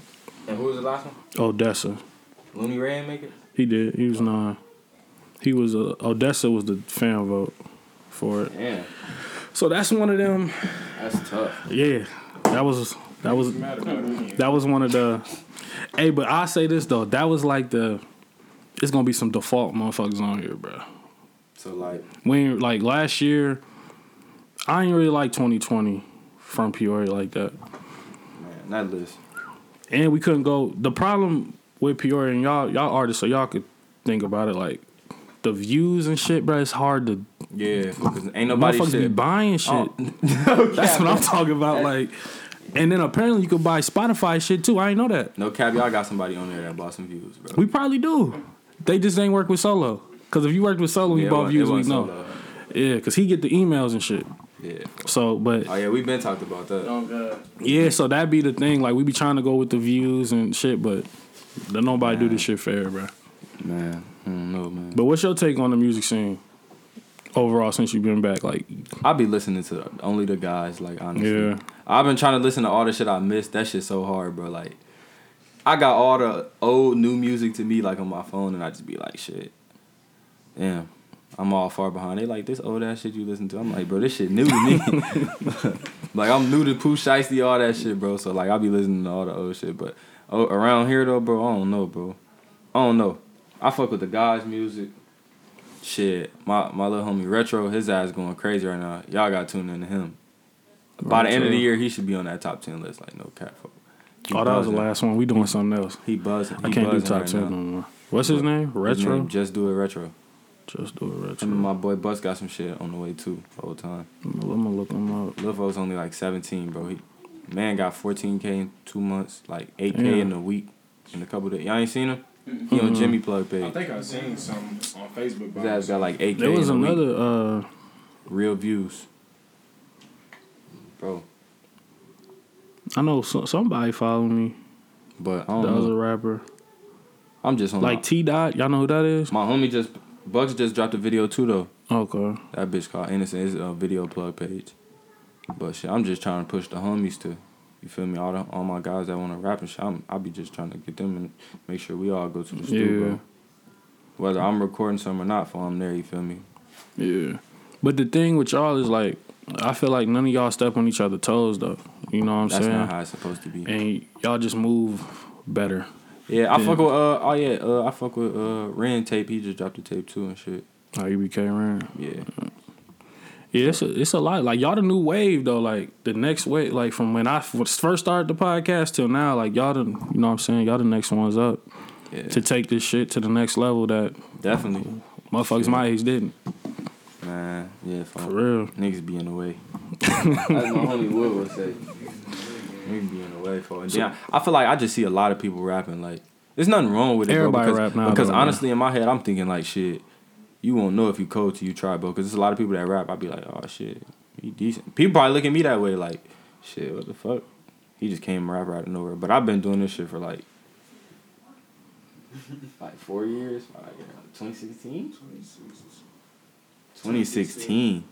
Speaker 7: And who was the last one?
Speaker 3: Odessa.
Speaker 7: Looney Ray make it.
Speaker 3: He did. He was nine. He was uh, Odessa was the fan vote for it.
Speaker 7: Damn,
Speaker 3: So that's one of them.
Speaker 7: that's tough.
Speaker 3: Yeah, that was that was
Speaker 8: Matter about it again.
Speaker 3: that was one of the. Hey, but I say this though, that was like the. It's gonna be some default motherfuckers on here, bro.
Speaker 7: So like,
Speaker 3: When like last year, I ain't really like 2020 from Peoria like that.
Speaker 7: That list.
Speaker 3: And we couldn't go. The problem with Peoria and y'all, y'all artists, so y'all could think about it like the views and shit, bro. It's hard to.
Speaker 7: Yeah, because ain't nobody
Speaker 3: Motherfuckers be buying shit.
Speaker 7: Oh.
Speaker 3: That's what I'm talking about. Like, and then apparently you could buy Spotify shit too. I ain't know that.
Speaker 7: No cap, y'all got somebody on there that bought some views, bro.
Speaker 3: We probably do. They just ain't work with Solo. Cause if you worked with Solo, you
Speaker 7: Yeah, it
Speaker 3: bought views. We know.
Speaker 7: Solo.
Speaker 3: Yeah, cause he get the emails and shit.
Speaker 7: Yeah.
Speaker 3: So, but
Speaker 7: Oh yeah, we've been talked about that. Oh god.
Speaker 3: yeah, so that be the thing. Like we be trying to go with the views and shit, but then nobody do this shit fair, bro.
Speaker 7: Man, I don't know, man.
Speaker 3: But what's your take on the music scene overall since you've been back? Like,
Speaker 7: I be listening to only the guys, like honestly.
Speaker 3: Yeah.
Speaker 7: I've been trying to listen to all the shit I missed. That shit so hard, bro. Like, I got all the old new music to me like on my phone, and I just be like, shit. Damn, I'm all far behind. They like this old ass shit you listen to. I'm like, bro, this shit new to me. like I'm new to Pooh Shiesty, all that shit, bro. So like I'll be listening to all the old shit, but oh, around here though, bro, I don't know, bro. I don't know. I fuck with the guys' music. Shit, my my little homie Retro, his ass going crazy right now. Y'all got tuned into him. By the end of the year, he should be on that top ten list. Like no cap. fuck. He
Speaker 3: oh, that was the last one. We doing something else.
Speaker 7: He buzzing.
Speaker 3: I can't do
Speaker 7: buzzing
Speaker 3: top
Speaker 7: right
Speaker 3: ten no more. What's his name?
Speaker 7: His
Speaker 3: Retro.
Speaker 7: name, Just do it retro.
Speaker 3: Just do it
Speaker 7: Him
Speaker 3: retro.
Speaker 7: and my boy Bus got some shit on the way too. All the whole time.
Speaker 3: I'm gonna look him up.
Speaker 7: Lil Fo's only like 17, bro. He man got 14k in two months, like 8k
Speaker 3: Yeah.
Speaker 7: in a week, in a couple days. Y'all ain't seen him? He on Jimmy Plug page.
Speaker 8: I think I seen some on Facebook.
Speaker 7: His ass got like 8k.
Speaker 3: There was
Speaker 7: in a week.
Speaker 3: another. uh
Speaker 7: real views, bro.
Speaker 3: I know so, somebody followed me.
Speaker 7: But I
Speaker 3: That
Speaker 7: don't
Speaker 3: was a
Speaker 7: know.
Speaker 3: rapper.
Speaker 7: I'm just on
Speaker 3: Like T Dot. Y'all know who that is?
Speaker 7: my, my homie just Bucks just dropped a video too though.
Speaker 3: Okay.
Speaker 7: That bitch called Innocent is a video plug page. But shit, I'm just trying to push the homies to, you feel me? All the all my guys that want to rap and shit, I'm, I'll be just trying to get them and make sure we all go to the studio.
Speaker 3: Yeah.
Speaker 7: Whether I'm recording some or not, for I'm there. You feel me?
Speaker 3: Yeah. But the thing with y'all is like, I feel like none of y'all step on each other's toes though. You know what I'm
Speaker 7: That's
Speaker 3: saying?
Speaker 7: That's not how it's supposed to be.
Speaker 3: and y'all just move better.
Speaker 7: Yeah, I
Speaker 3: Yeah.
Speaker 7: fuck with uh oh yeah uh I fuck with uh Ren tape. He just dropped the tape too and shit.
Speaker 3: You became Rand.
Speaker 7: Yeah,
Speaker 3: Yeah, it's a, it's a lot. Like y'all the new wave though. Like the next wave, like from when I first started the podcast till now, like y'all the, you know what I'm saying? Y'all the next ones up
Speaker 7: yeah,
Speaker 3: to take this shit to the next level that
Speaker 7: definitely,
Speaker 3: motherfuckers my age didn't.
Speaker 7: man. Yeah, for
Speaker 3: For real.
Speaker 7: Niggas be in the way. As my homie Wood would say. Niggas be in the way for it. And then I, I feel like I just see a lot of people rapping like there's nothing wrong with it,
Speaker 3: Everybody
Speaker 7: bro. Because,
Speaker 3: rap now,
Speaker 7: because
Speaker 3: though, man.
Speaker 7: honestly, in my head, I'm thinking like shit. You won't know if you cold till you try, bro. Because there's a lot of people that rap. I'd be like, oh shit, he decent. People probably look at me that way, like, shit, what the fuck? He just came rap out of nowhere. But I've been doing this shit for like, like four years. Like, 2016. 2016.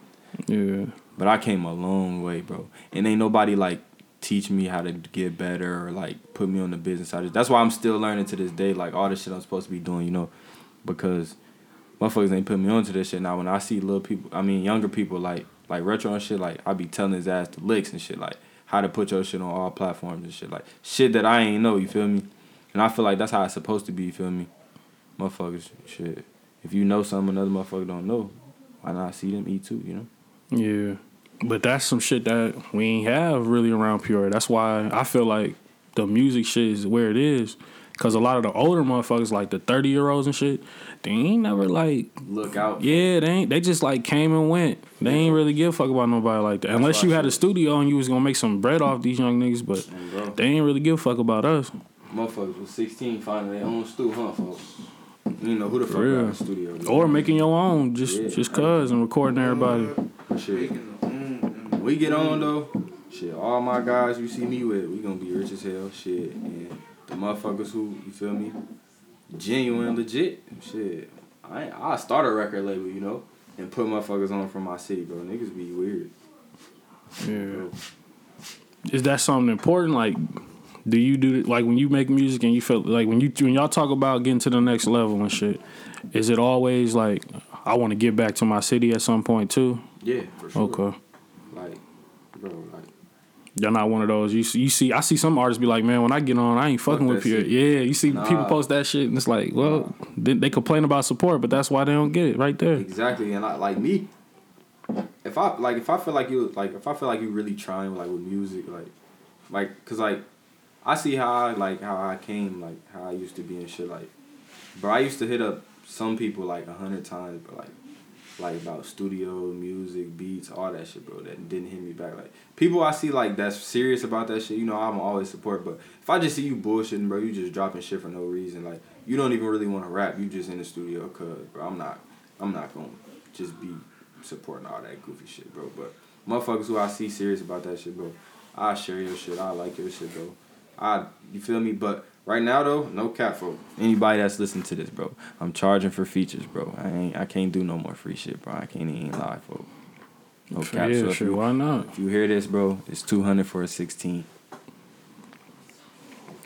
Speaker 3: Yeah.
Speaker 7: But I came a long way, bro. And ain't nobody like teach me how to get better or like put me on the business side. That's why I'm still learning to this day, like all the shit I'm supposed to be doing, you know, because motherfuckers ain't put me onto this shit. Now when I see little people, I mean younger people like like retro and shit, like I be telling his ass the licks and shit, like how to put your shit on all platforms and shit, like shit that I ain't know. You feel me? And I feel like that's how it's supposed to be. You feel me? Motherfuckers, shit. If you know something another motherfucker don't know, why not see them eat too? You know?
Speaker 3: Yeah. But that's some shit that we ain't have really around Peoria. That's why I feel like the music shit is where it is. Cause a lot of the older motherfuckers, like the thirty year olds and shit, they ain't never like
Speaker 7: Look out.
Speaker 3: Yeah, they ain't. They just like came and went. They ain't really give a fuck about nobody like that. Unless you had a studio and you was gonna make some bread off these young niggas, but they ain't really give a fuck about us.
Speaker 7: Motherfuckers was 16 finding their own stew, huh, folks? You know who the fuck
Speaker 3: real.
Speaker 7: got a studio?
Speaker 3: Or making your own, just
Speaker 7: Yeah.
Speaker 3: just cause and recording everybody.
Speaker 7: shit. When we get on though, shit. All my guys you see me with, we gonna be rich as hell, shit. And the motherfuckers who you feel me, genuine, legit, shit. I I start a record label, you know, and put motherfuckers on from my city, bro. Niggas be weird.
Speaker 3: Yeah. Is that something important? Like, do you do like when you make music and you feel like when you when y'all talk about getting to the next level and shit? Is it always like I want to get back to my city at some point too?
Speaker 7: Yeah, for sure.
Speaker 3: Okay.
Speaker 7: Bro, like.
Speaker 3: Y'all not one of those. You see, you see, I see some artists be like, man, when I get on, I ain't fucking with you. Yeah, you see
Speaker 7: Nah.
Speaker 3: people post that shit, and it's like, well, they, they complain about support, but that's why they don't get it right there.
Speaker 7: Exactly, and I, like me, if if I like if I feel like you like if I feel like you really trying like with music like like cause like I see how I like how I came like how I used to be and shit like bro I used to hit up some people like a hundred times but like like about studio music beats all that shit bro that didn't hit me back like people I see like that's serious about that shit you know I'm always support but if I just see you bullshitting bro you just dropping shit for no reason like you don't even really want to rap you just in the studio cause bro I'm not I'm not gonna just be supporting all that goofy shit, bro. But motherfuckers who I see serious about that shit, bro, I share your shit. I like your shit, bro. I you feel me? But right now though, no cap for anybody that's listening to this, bro. I'm charging for features, bro. I ain't I can't do no more free shit, bro. I can't even lie, for No cap.
Speaker 3: Yeah,
Speaker 7: so
Speaker 3: sure,
Speaker 7: you,
Speaker 3: why not?
Speaker 7: If you hear this, bro, it's two hundred for a sixteen.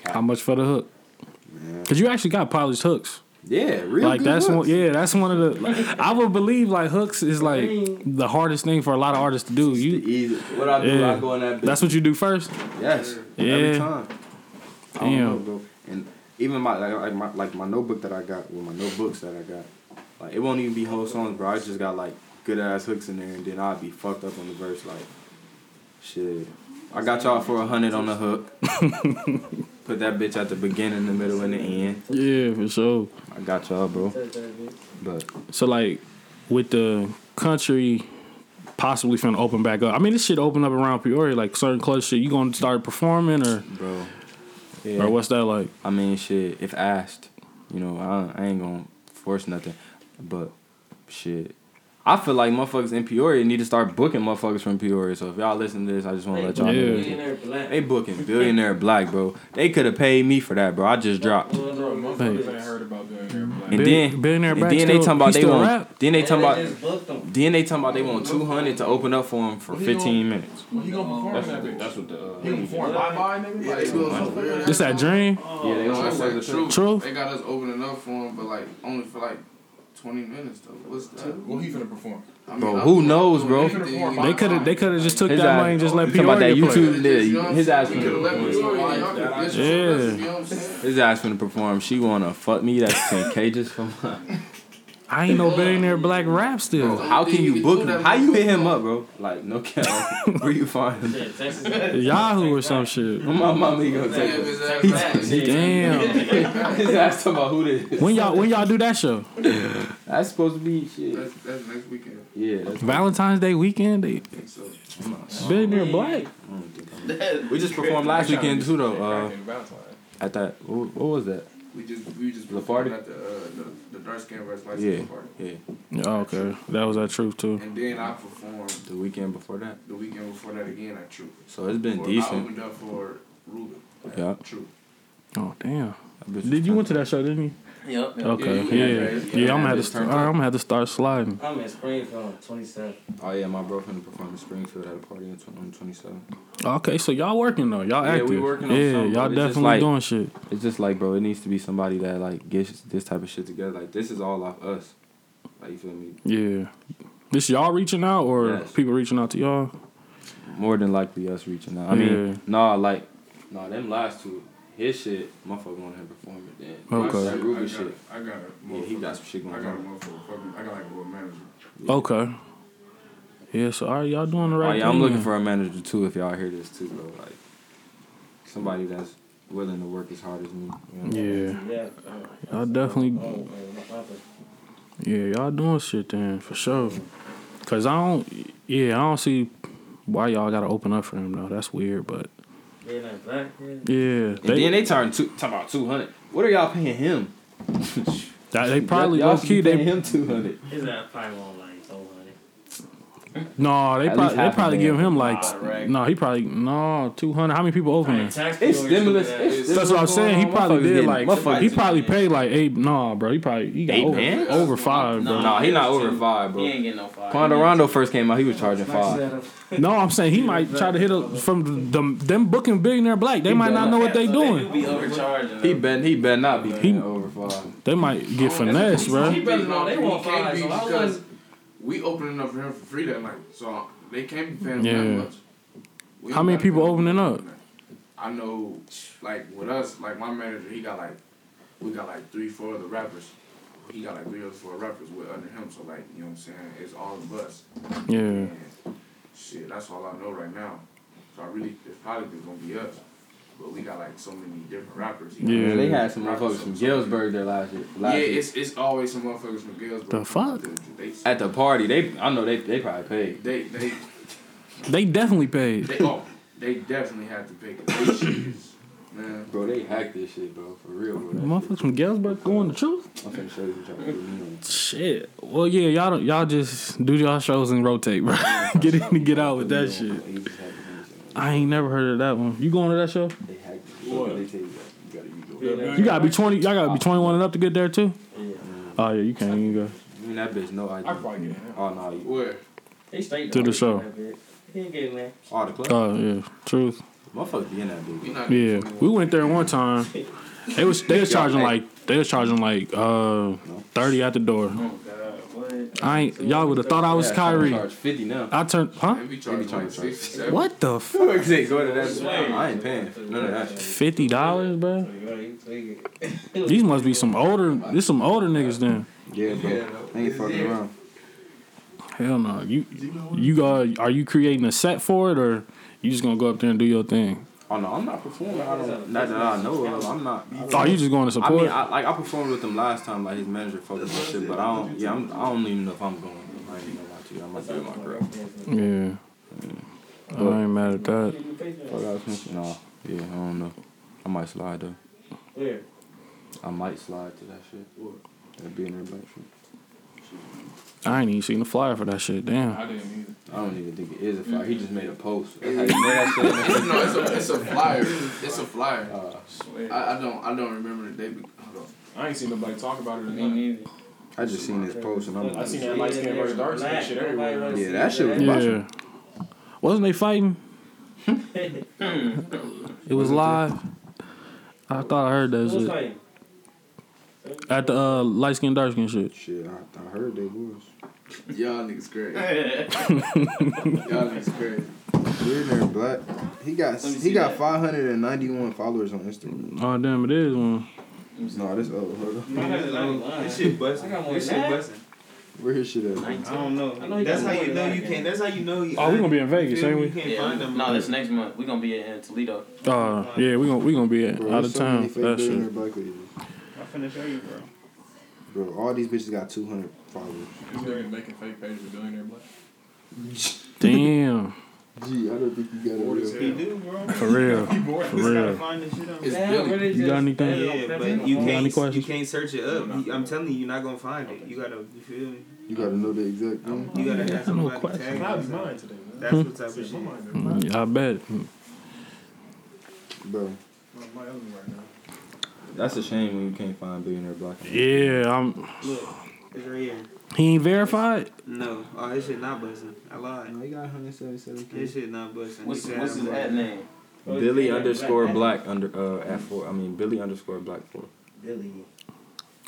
Speaker 3: How much for the hook? Cause you actually got polished hooks.
Speaker 7: Yeah, real
Speaker 3: like that's
Speaker 7: hooks.
Speaker 3: one. Yeah, that's one of the. like, I would believe like hooks is like the hardest thing for a lot of artists to do. You
Speaker 7: Easy. What I do,
Speaker 3: Yeah.
Speaker 7: I go in that. Bitch.
Speaker 3: That's what you do first.
Speaker 7: Yes.
Speaker 3: Yeah.
Speaker 7: Every time. I don't
Speaker 3: Damn.
Speaker 7: know, bro. And even my like, like my like my notebook that I got, with my notebooks that I got, like it won't even be whole songs, bro. I just got like good ass hooks in there, and then I'd be fucked up on the verse, like shit. I got y'all for a hundred on the hook. Put that bitch at the beginning, the middle, and the end.
Speaker 3: Yeah, for sure.
Speaker 7: I got y'all, bro. But
Speaker 3: So like with the country possibly finna open back up. I mean, this shit open up around Peoria, like certain club shit. You gonna start performing or
Speaker 7: bro, yeah.
Speaker 3: or what's that like?
Speaker 7: I mean, shit. If asked, you know, I, I ain't gonna force nothing, but shit. I feel like motherfuckers in Peoria need to start booking motherfuckers from Peoria. So if y'all listen to this, I just want to let y'all know.
Speaker 9: Billionaire
Speaker 7: They booking billionaire black, bro. They could have paid me for that, bro. I just dropped.
Speaker 8: Bro, motherfuckers ain't heard about Billionaire Black.
Speaker 7: And
Speaker 3: Bill-
Speaker 7: then,
Speaker 3: Billionaire
Speaker 7: and
Speaker 3: Black
Speaker 7: then they talking about they want.
Speaker 3: rap?
Speaker 7: Then they talking about.
Speaker 9: just booked them.
Speaker 7: Then they talking about they want two hundred to open up for him for
Speaker 8: He
Speaker 7: fifteen minutes.
Speaker 8: He gonna
Speaker 7: That's
Speaker 8: that
Speaker 7: what. The,
Speaker 8: bitch.
Speaker 7: that's what the. Uh,
Speaker 8: He gonna perform bye bye, nigga.
Speaker 2: Yeah,
Speaker 8: Like,
Speaker 2: they doing some weird
Speaker 3: This that dream?
Speaker 7: yeah, they
Speaker 10: No,
Speaker 7: want
Speaker 10: that's
Speaker 7: to
Speaker 10: like true.
Speaker 3: True.
Speaker 10: They got us opening up for him, but like only for like twenty minutes though. What's that?
Speaker 8: well, he finna perform.
Speaker 10: I mean,
Speaker 7: Bro,
Speaker 10: I'm
Speaker 7: who
Speaker 10: not
Speaker 7: knows, bro?
Speaker 10: anything.
Speaker 3: They could have they could have just took
Speaker 7: His
Speaker 3: that
Speaker 7: ass-
Speaker 3: money and just let
Speaker 7: You talking about
Speaker 3: Peoria
Speaker 7: that
Speaker 3: play.
Speaker 7: Yeah,
Speaker 10: You know what I'm
Speaker 7: his ass
Speaker 10: saying? We could've
Speaker 7: finna
Speaker 10: Peoria, y'all could get
Speaker 3: Yeah.
Speaker 10: some rest, you know what I'm saying?
Speaker 7: His ass finna perform. She wanna fuck me. That's ten cages from.
Speaker 3: I ain't no billionaire black rap still.
Speaker 7: How can you book him? How you hit him up, bro? Like no cap. Where you find him?
Speaker 3: Yahoo or some shit.
Speaker 7: My mama he gonna take
Speaker 10: his
Speaker 7: it.
Speaker 10: ass
Speaker 3: Damn.
Speaker 7: His ass talking about who this.
Speaker 3: When y'all when y'all do that show?
Speaker 7: That's supposed to be shit.
Speaker 10: That's, that's next weekend.
Speaker 7: Yeah.
Speaker 3: Valentine's Day weekend. They
Speaker 10: I think so.
Speaker 3: billionaire black.
Speaker 7: we just performed last weekend too though. Uh,
Speaker 8: Fucking
Speaker 7: at that what, what was that?
Speaker 10: We just we just
Speaker 7: The
Speaker 10: performed
Speaker 7: party?
Speaker 10: at the uh, the, the dark skin versus light
Speaker 7: Yeah.
Speaker 10: skin party.
Speaker 7: Yeah.
Speaker 3: Oh, okay, that was that truth too.
Speaker 10: And then I performed
Speaker 7: The weekend before that.
Speaker 10: the weekend before that again at True.
Speaker 7: So it's been
Speaker 10: For- I
Speaker 7: decent.
Speaker 10: opened up for Ruben.
Speaker 7: Yeah.
Speaker 10: True.
Speaker 3: Oh damn. Did you went to that show? Didn't you?
Speaker 9: Yep. yep.
Speaker 3: Okay.
Speaker 10: Yeah,
Speaker 3: Yeah.
Speaker 10: yeah,
Speaker 3: Yeah.
Speaker 10: yeah.
Speaker 3: I'm gonna have to.
Speaker 7: Just
Speaker 3: Start,
Speaker 7: turned
Speaker 3: all right,
Speaker 7: up.
Speaker 3: I'm gonna have to start sliding.
Speaker 9: I'm in Springfield, 27.
Speaker 7: Oh yeah, my girlfriend performed in Springfield at a party on tw- twenty seven.
Speaker 3: Okay, so y'all working though. Y'all active.
Speaker 7: Yeah,
Speaker 3: active.
Speaker 7: we working on
Speaker 3: yeah,
Speaker 7: something,
Speaker 3: y'all
Speaker 7: it's just
Speaker 3: definitely
Speaker 7: like-
Speaker 3: doing shit.
Speaker 7: It's just like, bro, it needs to be somebody that like gets this type of shit together. Like this is all off us. Like you feel me?
Speaker 3: Yeah. This y'all reaching out or
Speaker 7: Yes.
Speaker 3: people reaching out to y'all?
Speaker 7: More than likely us reaching out. I
Speaker 3: Yeah.
Speaker 7: mean, nah, like, nah, them last two, his shit, motherfucker want him to perform it. Then
Speaker 3: Okay.
Speaker 7: that
Speaker 10: I got,
Speaker 7: shit.
Speaker 10: I got a
Speaker 7: Yeah, he got some shit going I
Speaker 10: got a
Speaker 7: on.
Speaker 10: motherfucker. fucking- I got like a little manager.
Speaker 3: Okay. Yeah, so are y'all doing the
Speaker 7: Oh,
Speaker 3: right
Speaker 7: yeah,
Speaker 3: thing.
Speaker 7: I'm looking
Speaker 3: then.
Speaker 7: for a manager too. If y'all hear this too, bro, like somebody that's willing to work as hard as me. You know?
Speaker 3: Yeah.
Speaker 9: Yeah.
Speaker 3: Y'all definitely
Speaker 9: Oh, oh.
Speaker 3: Yeah, y'all doing shit then for sure. Cause I don't yeah, I don't see why y'all gotta open up for him though. That's weird, but
Speaker 9: Billionaire Black. Yeah.
Speaker 3: yeah.
Speaker 7: And then they turn two, talking about two hundred. What are y'all paying him?
Speaker 3: that, they probably
Speaker 7: y'all
Speaker 3: low
Speaker 7: should
Speaker 3: key
Speaker 7: be paying
Speaker 3: they
Speaker 7: him two hundred.
Speaker 9: His ass probably want like 400.
Speaker 3: No, they
Speaker 7: At
Speaker 3: probably they probably give him like
Speaker 9: right.
Speaker 3: no, he probably no two hundred. How many people open
Speaker 9: Right,
Speaker 3: it?
Speaker 7: It's stimulus.
Speaker 9: stupid ass.
Speaker 7: It's
Speaker 3: That's what I'm saying. He probably
Speaker 7: Motherfuckers
Speaker 3: did like
Speaker 7: motherfuckers
Speaker 3: he probably paid like eight. Nah, bro, he probably he got
Speaker 7: Eight
Speaker 3: over,
Speaker 7: bands?
Speaker 3: over five, bro.
Speaker 7: Nah, he not over five, bro.
Speaker 9: He ain't getting no five.
Speaker 7: Quando Rondo first came out, he was charging five.
Speaker 3: No, I'm saying he might try to hit up from them them booking billionaire black. They might not know what they
Speaker 9: He
Speaker 3: doing.
Speaker 9: be overcharging.
Speaker 7: He
Speaker 9: though.
Speaker 7: bet he better not be paying over five.
Speaker 3: They might get finessed, bro.
Speaker 10: He better
Speaker 9: No,
Speaker 10: not.
Speaker 9: they want five,
Speaker 10: we opening up for him for free that night, so they can't be paying
Speaker 3: Yeah.
Speaker 10: that much. We
Speaker 3: How many people opening up?
Speaker 10: I know, like with us, like my manager, he got like, we got like three, four other rappers he got like three or four rappers with under him. So like, you know what I'm saying? It's all of us.
Speaker 3: Yeah.
Speaker 10: And shit, that's all I know right now. So I really, it's probably just gonna be us. But we got like so many different rappers. you know?
Speaker 3: Yeah.
Speaker 7: Man, they had some motherfuckers from Galesburg there last year.
Speaker 10: Yeah,
Speaker 7: Last year.
Speaker 10: it's it's always some motherfuckers from Galesburg.
Speaker 3: The fuck?
Speaker 10: They,
Speaker 7: At the party, they I know they they probably paid.
Speaker 10: they, they,
Speaker 3: They definitely paid.
Speaker 10: they, oh, they definitely had to pick it. They shit is, man.
Speaker 7: Bro, they hacked this shit, bro. For real, bro. That
Speaker 3: Motherfuckers from Galesburg going the truth.
Speaker 7: I'm finna show you what y'all do.
Speaker 3: Shit. Well, yeah, y'all don't, y'all just do y'all shows and rotate, bro. get in and get out with that shit.
Speaker 7: They just hacked the
Speaker 3: I ain't never heard of that one. You going to that show?
Speaker 7: They hacked. What? They tell you that. You gotta use your
Speaker 3: You gotta be twenty. Y'all gotta be twenty one and up to get there too.
Speaker 9: Yeah.
Speaker 3: Oh yeah, you can't even go.
Speaker 7: I mean, that bitch, no ID.
Speaker 8: I could probably get in.
Speaker 7: Oh, no. You,
Speaker 10: Where?
Speaker 9: They straight
Speaker 3: To the
Speaker 9: though.
Speaker 3: show.
Speaker 9: He ain't getting there.
Speaker 7: oh, the club?
Speaker 3: Oh yeah, truth.
Speaker 7: Motherfuckers be in that bitch.
Speaker 10: We not
Speaker 3: Yeah, we went there one time. They was they was charging like they was charging like uh thirty at the door.
Speaker 9: Oh God,
Speaker 3: I ain't y'all would have thought I was Kyrie.
Speaker 7: Charge 50 now.
Speaker 3: I turned huh?
Speaker 10: They be like 60,
Speaker 3: What the fuck?
Speaker 7: Go to that. I ain't paying. None of that shit.
Speaker 3: Fifty dollars, bro.
Speaker 9: You take it.
Speaker 3: These must be some older. This some older niggas then.
Speaker 7: Yeah, bro. They ain't fucking around.
Speaker 3: Hell no. You you uh are you creating a set for it or you just gonna go up there and do your thing?
Speaker 7: Oh, no, I'm not performing. I don't, not that I know of. I'm not.
Speaker 3: Oh, you just going to support?
Speaker 7: I
Speaker 3: support?
Speaker 7: mean, I, like I performed with him last time, like his manager focused on shit, but I don't. Yeah, I'm, I don't even know if I'm going. I ain't even gonna lie to you. I might do my girl.
Speaker 3: yeah. I ain't mad at that.
Speaker 7: Fuck out of mention. No, yeah, I don't know. I might slide though.
Speaker 9: Yeah.
Speaker 7: I might slide to that shit. That be in there black shit.
Speaker 3: I ain't even seen the flyer for that shit. Damn.
Speaker 8: I didn't either.
Speaker 7: I don't even think it is a fire. He just made a post. How you made that shit.
Speaker 10: It's, no, it's a, it's a flyer. It's a flyer.
Speaker 7: Uh,
Speaker 8: Swear.
Speaker 10: I, I don't I don't remember the day. Hold on.
Speaker 8: I ain't seen nobody talk about it or
Speaker 9: Me
Speaker 8: nothing.
Speaker 9: neither.
Speaker 7: I just seen this post and I'm like, I
Speaker 8: seen that light skin versus dark skin shit everywhere.
Speaker 7: Yeah, that shit was
Speaker 3: Yeah. Wasn't they fighting? It was live. I thought I heard that shit at the uh, light skin dark skin shit.
Speaker 7: shit. I, I heard they was.
Speaker 10: Y'all niggas crazy. Y'all niggas crazy.
Speaker 7: We're in there black. He got he got
Speaker 9: that.
Speaker 7: 591 followers on Instagram.
Speaker 3: Oh damn, it is one.
Speaker 7: No, this old. Hold on.
Speaker 11: This shit busting.
Speaker 9: I got more
Speaker 11: This shit busting.
Speaker 7: Where his shit at?
Speaker 11: I don't know.
Speaker 9: I know
Speaker 11: that's how you know you can't. That's how you know. You,
Speaker 3: Oh, we gonna be in Vegas, ain't we?
Speaker 11: You can't
Speaker 9: Yeah,
Speaker 11: find them.
Speaker 9: no, that's next month. We're gonna be in Toledo.
Speaker 3: Uh, yeah, we gonna we gonna be
Speaker 7: Bro,
Speaker 3: out of
Speaker 7: so
Speaker 3: town
Speaker 7: fake
Speaker 3: for that
Speaker 7: billionaire
Speaker 3: shit.
Speaker 7: black ladies.
Speaker 11: I'm finna show you, bro.
Speaker 7: Bro, all these bitches got 200 followers.
Speaker 8: These niggas making fake pages of billionaire black.
Speaker 3: Damn,
Speaker 7: Gee, I don't think you got
Speaker 8: Bored as
Speaker 7: it.
Speaker 11: He do, bro.
Speaker 3: for real, for real.
Speaker 11: find this shit on.
Speaker 10: It's Billy.
Speaker 9: really
Speaker 3: You got anything?
Speaker 11: Yeah, but you can't. You
Speaker 3: questions?
Speaker 11: can't search it up. You- I'm telling you, you're not gonna find it. You gotta. You feel me?
Speaker 7: You gotta know the exact thing.
Speaker 11: You gotta have
Speaker 3: no
Speaker 11: somebody
Speaker 3: question.
Speaker 11: tag
Speaker 8: Cloud
Speaker 11: you.
Speaker 8: mine today, man.
Speaker 11: That's what type of
Speaker 8: Shit,
Speaker 11: shit.
Speaker 8: my mind is-
Speaker 3: Mm, I bet.
Speaker 7: Bro,
Speaker 8: my- my right now.
Speaker 7: that's a shame when you can't find billionaire black.
Speaker 3: Yeah, I'm.
Speaker 11: Look, it's right here.
Speaker 3: He ain't verified.
Speaker 11: No, oh, this shit not busting. I lied.
Speaker 7: No, he got 177
Speaker 11: This shit not busting.
Speaker 9: What's, what's his ad name?
Speaker 7: Billy underscore black under uh at four. I mean Billy underscore black four.
Speaker 9: Billy.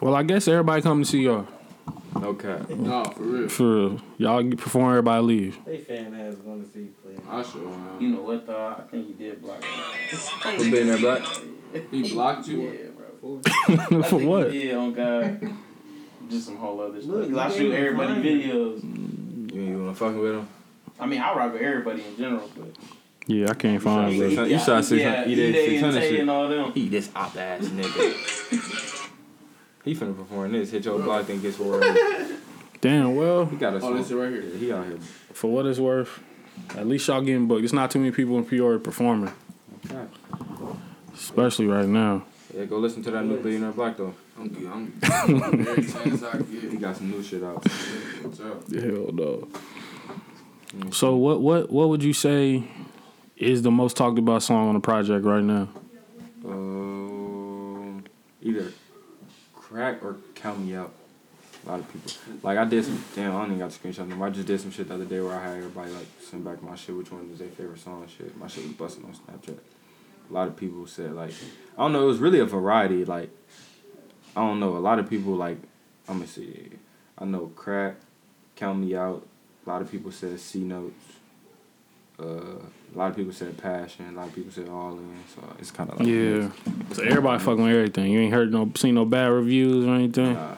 Speaker 3: Well, I guess everybody come to see y'all.
Speaker 7: Okay.
Speaker 10: No, for real.
Speaker 3: For real. y'all get- perform, everybody leave.
Speaker 9: They fan ass going to see you play.
Speaker 10: I sure am.
Speaker 9: You know what though? I think he did block
Speaker 7: For billionaire black.
Speaker 10: He blocked you.
Speaker 9: Yeah, bro.
Speaker 3: For
Speaker 9: I
Speaker 3: what?
Speaker 9: Yeah, did on God. Just some whole other
Speaker 11: Look,
Speaker 9: shit. 'Cause I shoot everybody
Speaker 11: find
Speaker 9: videos.
Speaker 7: You ain't wanna fucking with him?
Speaker 9: I mean, I rock with everybody in general, but
Speaker 3: Yeah, I can't find
Speaker 7: You
Speaker 3: it.
Speaker 7: you shot six
Speaker 9: yeah,
Speaker 7: hundred. He did
Speaker 9: E-Day
Speaker 7: six
Speaker 9: and
Speaker 7: hundred
Speaker 9: Tay
Speaker 7: shit.
Speaker 9: and all them.
Speaker 7: He this op ass nigga. he finna perform this. Hit your block and gets word.
Speaker 3: Damn. Well,
Speaker 7: He got a
Speaker 10: Oh, this right here.
Speaker 7: Yeah, he out here.
Speaker 3: for what it's worth, at least y'all getting booked. It's not too many people in Peoria performing,
Speaker 7: Okay.
Speaker 3: especially right now.
Speaker 7: Yeah, go listen to that new billionaire black though.
Speaker 10: I'm good. I'm very chance I
Speaker 7: He got some new shit out.
Speaker 10: What's up?
Speaker 3: Hell no. So what what what would you say is the most talked about song on the project right now?
Speaker 7: Um, either crack or count me out. A lot of people. Like I did some. Damn, I don't even got to screenshot them. I just did some shit the other day where I had everybody like send back my shit. Which one was their favorite song? and Shit, my shit was busting on Snapchat. A lot of people said like, I don't know. It was really a variety. Like, I don't know. A lot of people like. I'm gonna see. I know crack, count me out. A lot of people said C notes. Uh, a lot of people said passion. A lot of people said all in. So it's kind of like
Speaker 3: Yeah. So everybody fucking with everything. You ain't heard no seen no bad reviews or anything.
Speaker 7: Nah.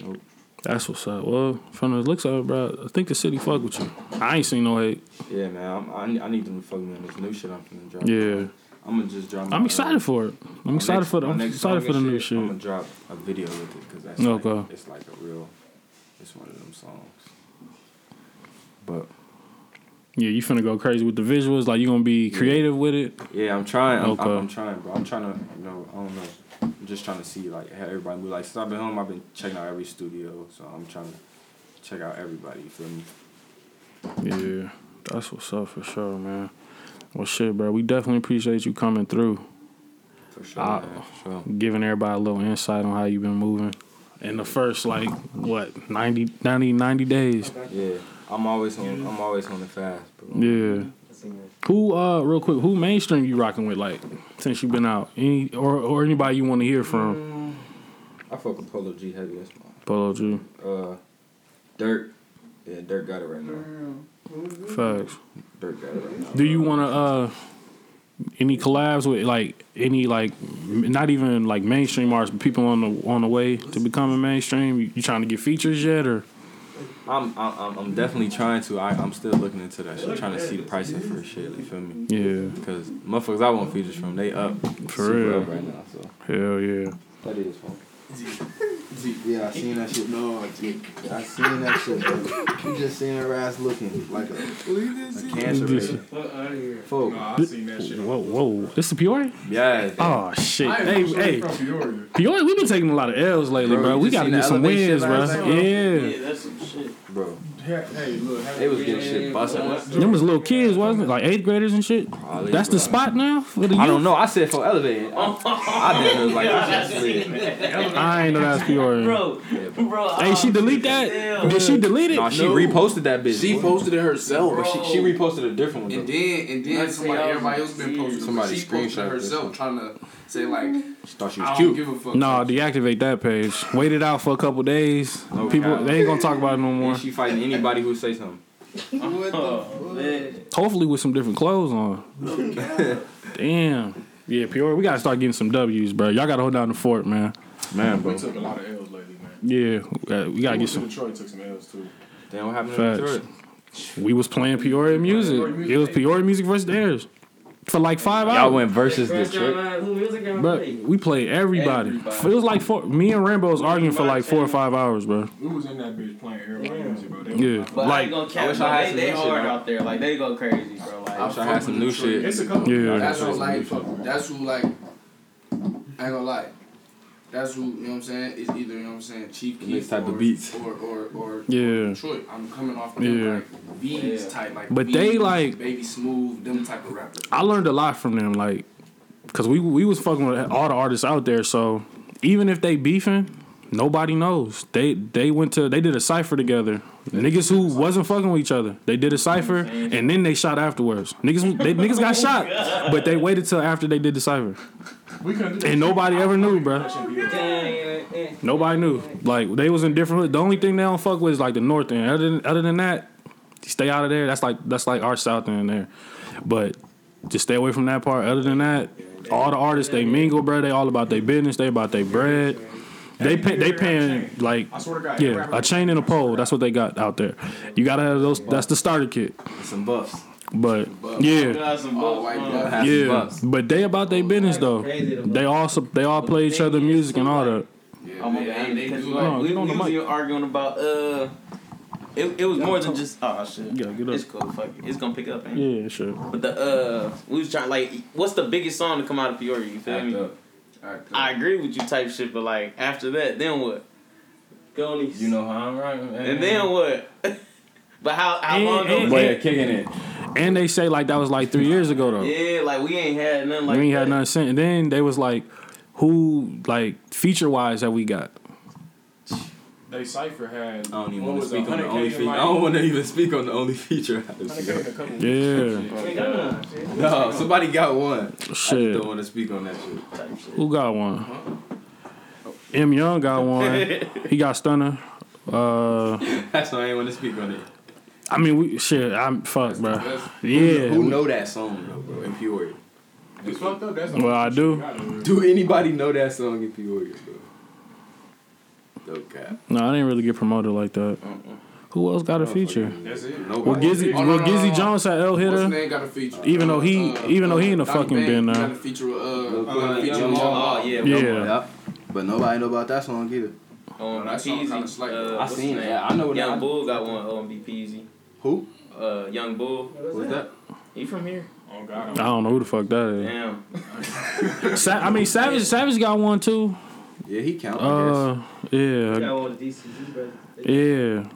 Speaker 7: Nope.
Speaker 3: That's what's up. Well, from the looks of it, bro, I think the city fuck with you. I ain't seen no hate.
Speaker 7: Yeah, man. I'm, I, need- I need them to fuck me on this new shit I'm finna drop.
Speaker 3: Yeah.
Speaker 7: I'm gonna just drop. my,
Speaker 3: I'm excited for it. I'm excited
Speaker 7: next-
Speaker 3: for the. I'm excited for the new
Speaker 7: I'm gonna drop a video with it because that's
Speaker 3: Okay.
Speaker 7: like, it's like a real. It's one of them songs. But
Speaker 3: Yeah, you finna go crazy with the visuals. Like you gonna be creative with it.
Speaker 7: yeah, I'm trying. I'm,
Speaker 3: Okay.
Speaker 7: I'm, I'm trying, bro. I'm trying to. You know, I don't know. I'm just trying to see like how everybody move. Like since I've been home, I've been checking out every studio. So I'm trying to check out everybody. You feel me?
Speaker 3: Yeah, that's what's up for sure, man. Well, shit, bro. We definitely appreciate you coming through.
Speaker 7: For sure,
Speaker 3: I-
Speaker 7: man. For sure.
Speaker 3: giving everybody a little insight on how you've been moving in the first like what 90 90, 90 days
Speaker 7: Yeah, I'm always on. I'm always on the fast, bro.
Speaker 3: yeah who uh real quick who mainstream you rocking with like since you've been out any or or anybody you want to hear from
Speaker 7: I fuck with Polo G heavy. That's my
Speaker 3: polo g
Speaker 7: uh, Durk. Yeah, Durk got it right now.
Speaker 3: facts
Speaker 7: Durk got it right now.
Speaker 3: do you want to uh any collabs with like any like not even like mainstream artists but people on the on the way to becoming mainstream you, you trying to get features yet or
Speaker 7: I'm, I'm I'm- definitely trying to. I, I'm still looking into that shit, trying to see the pricing for shit. You feel me?
Speaker 3: Yeah.
Speaker 7: Because motherfuckers I want features from, they up
Speaker 3: For real.
Speaker 7: up right now. So
Speaker 3: hell yeah
Speaker 7: that is fun. Yeah, I seen that shit. No, I seen that shit, bro. You just seen her ass looking like a, a cancer patient. Folk.
Speaker 8: Nah, I seen that shit.
Speaker 3: whoa whoa this the Peoria
Speaker 7: Yeah.
Speaker 3: Oh shit!
Speaker 8: I
Speaker 3: Hey, hey,
Speaker 8: from Peoria.
Speaker 3: Peoria, we've been taking a lot of L's lately,
Speaker 7: Bro,
Speaker 3: bro. We gotta
Speaker 7: seen
Speaker 3: get some
Speaker 7: elevate
Speaker 3: wins, bro.
Speaker 7: last night?
Speaker 3: Yeah,
Speaker 12: Yeah, that's some shit.
Speaker 7: Bro,
Speaker 8: Hey, hey, look,
Speaker 7: they was getting shit busting.
Speaker 3: them was little kids, wasn't it? Like eighth graders and shit.
Speaker 7: Probably,
Speaker 3: That's the spot now for the
Speaker 7: I don't know. I said for elevated. I, I did it like this shit slid.
Speaker 3: I ain't know that's Peoria.
Speaker 12: Bro, bro.
Speaker 3: Hey, she
Speaker 12: oh,
Speaker 3: delete that? Did she delete it?
Speaker 7: No, she reposted that bitch.
Speaker 10: She posted it herself.
Speaker 7: but she, she reposted a different one.
Speaker 10: And then and then
Speaker 12: Let's
Speaker 10: somebody
Speaker 12: say I was
Speaker 10: everybody else been posting.
Speaker 7: Somebody
Speaker 10: she posted
Speaker 7: screenshot this
Speaker 10: herself trying to say like
Speaker 7: She thought she was
Speaker 10: don't
Speaker 7: cute.
Speaker 10: give a fuck.
Speaker 3: No, deactivate that page. Wait it out for a couple days.
Speaker 7: No
Speaker 3: People,
Speaker 7: cap.
Speaker 3: they ain't gonna talk about it no more.
Speaker 7: And she fighting anybody who say something.
Speaker 12: Oh, man.
Speaker 3: Hopefully with some different clothes on. Damn. Yeah, Peoria, we gotta start getting some W's, bro. Y'all gotta hold down the fort, man.
Speaker 7: Man,
Speaker 8: We took a lot of L's lately, man.
Speaker 3: Yeah, uh, we gotta get some.
Speaker 8: Detroit took some L's too.
Speaker 7: Damn, what happened
Speaker 3: Facts.
Speaker 7: in Detroit?
Speaker 3: We was playing Peoria music. It was Peoria music versus theirs for like five hours.
Speaker 7: Y'all went versus
Speaker 12: First
Speaker 7: Detroit.
Speaker 12: round, who music ever
Speaker 3: Bro,
Speaker 12: played?
Speaker 3: we played everybody. It was like four, me and Rambo was arguing for like four or five hours, bro.
Speaker 8: We was in that bitch playing everybody music, bro. They
Speaker 3: Yeah,
Speaker 8: like-
Speaker 12: But I
Speaker 3: like
Speaker 12: ain't gonna
Speaker 7: I wish. I had
Speaker 12: They,
Speaker 7: some
Speaker 12: they
Speaker 7: new shit,
Speaker 12: hard
Speaker 7: bro.
Speaker 12: out there. Like, they go crazy, bro. Like,
Speaker 7: I wish I had some new shit.
Speaker 8: It's a couple.
Speaker 3: Yeah.
Speaker 10: That's what like
Speaker 8: what-
Speaker 10: that's who like I ain't gonna lie. That's who you know what I'm saying. It's either you know what I'm saying Chief
Speaker 7: The
Speaker 10: Keef
Speaker 7: next type
Speaker 10: or,
Speaker 7: of beats.
Speaker 10: or or or
Speaker 3: Yeah.
Speaker 10: Detroit. I'm coming off them
Speaker 3: Yeah.
Speaker 10: like V's type like.
Speaker 3: But they, like-
Speaker 10: Baby Smoove them type of rappers.
Speaker 3: I learned a lot from them, like, cause we we was fucking with all the artists out there. So even if they beefing, nobody knows. They they went to they did a cipher together. Niggas who wasn't fucking with each other, they did a cipher and then they shot afterwards. Niggas they, niggas got shot, but they waited till after they did the cipher,
Speaker 8: We couldn't
Speaker 3: and nobody ever knew, bro.
Speaker 12: Dang.
Speaker 3: Nobody knew. Like they was in different. hoods. The only thing they don't fuck with is like the north end. Other than other than that, stay out of there. That's like that's like our south end there. But just stay away from that part. Other than that, all the artists they mingle, bro. They all about their business. They about their bread. They pay, they paying like
Speaker 8: I swear to God.
Speaker 3: yeah a chain and a pole. That's what they got out there. You gotta have those. That's the starter kit.
Speaker 7: Some buffs.
Speaker 3: But yeah.
Speaker 12: Got some
Speaker 10: All
Speaker 12: bucks,
Speaker 10: white
Speaker 12: man.
Speaker 10: blood.
Speaker 7: Have some
Speaker 3: Yeah, but they about their business though. They also they all play each other music and all that.
Speaker 10: Yeah,
Speaker 12: my
Speaker 10: they, they, they do
Speaker 12: like,
Speaker 10: like
Speaker 12: we,
Speaker 3: on the
Speaker 12: was
Speaker 3: mic.
Speaker 12: even arguing about uh, it, it was more than just oh shit.
Speaker 3: Yeah, get up.
Speaker 12: It's cool, fuck it, it's gonna pick up. Ain't it?
Speaker 3: Yeah, sure.
Speaker 12: But the uh, we was trying like, what's the biggest song to come out of Peoria? You feel
Speaker 10: Act
Speaker 12: me?
Speaker 10: up. Act up.
Speaker 12: I agree with you, type shit. But like after that, then what? Go on these.
Speaker 7: You know how I'm right, man.
Speaker 12: And then what? but how how
Speaker 3: And-
Speaker 12: long ago?
Speaker 3: and-
Speaker 12: was
Speaker 7: Boy, kicking it.
Speaker 3: And they say like that was like three years ago though.
Speaker 12: Yeah, like we ain't had nothing like
Speaker 3: we ain't
Speaker 12: that.
Speaker 3: had nothing since. And then they was like, who like feature wise have we got?
Speaker 8: They cipher had.
Speaker 7: I don't even want to speak on the only feature. I don't want to even speak on the only feature.
Speaker 8: 100K in a couple
Speaker 3: Yeah,
Speaker 12: We ain't got none.
Speaker 7: no, somebody got one. I just
Speaker 3: shit.
Speaker 7: don't want to speak on that shit.
Speaker 12: Type shit.
Speaker 3: Who got one? M Young got one. He got Stunner. Uh,
Speaker 7: That's why I ain't want to speak on it.
Speaker 3: I mean, we shit. I'm fuck, bro. Yeah.
Speaker 7: Who
Speaker 3: Yeah.
Speaker 7: know that song though, bro? In Peoria.
Speaker 8: It's fucked up. That's the
Speaker 3: Well, I do.
Speaker 8: shit you gotta
Speaker 7: Do anybody know that song in Peoria, bro? No cap.
Speaker 3: No, I didn't really get promoted like that. Who else got a feature?
Speaker 10: That's it.
Speaker 3: Well, Gizzy,
Speaker 10: Oh, no,
Speaker 3: well,
Speaker 10: no, no,
Speaker 3: Gizzy. Jones had L
Speaker 10: What's his
Speaker 3: hitter.
Speaker 10: name got a feature?
Speaker 3: Even though
Speaker 10: Uh,
Speaker 3: he,
Speaker 10: uh,
Speaker 3: even though he in the
Speaker 10: Donnie
Speaker 3: fucking
Speaker 10: Banks,
Speaker 3: bin
Speaker 10: he
Speaker 3: now.
Speaker 10: Got a feature with uh,
Speaker 11: Uh,
Speaker 10: uh, feature
Speaker 11: Young
Speaker 10: with
Speaker 11: Mo. Oh, yeah.
Speaker 3: Yeah.
Speaker 7: Yep. But nobody know about that song either.
Speaker 9: On
Speaker 10: that song kinda
Speaker 9: Peasy.
Speaker 10: slight,
Speaker 9: Uh.
Speaker 7: I seen it.
Speaker 9: name?
Speaker 7: Yeah, I know what
Speaker 9: Young
Speaker 7: I-
Speaker 9: Bull got one on B Peasy.
Speaker 7: Who?
Speaker 9: Uh, Young Bull.
Speaker 7: Who's that?
Speaker 9: He from here.
Speaker 8: Oh God.
Speaker 3: I don't know who the fuck that is. Damn. Sa- I mean, Savage, Savage got one too.
Speaker 7: Yeah, he count. I
Speaker 3: Uh, yeah,
Speaker 11: Got one of the DCG brothers.
Speaker 3: yeah.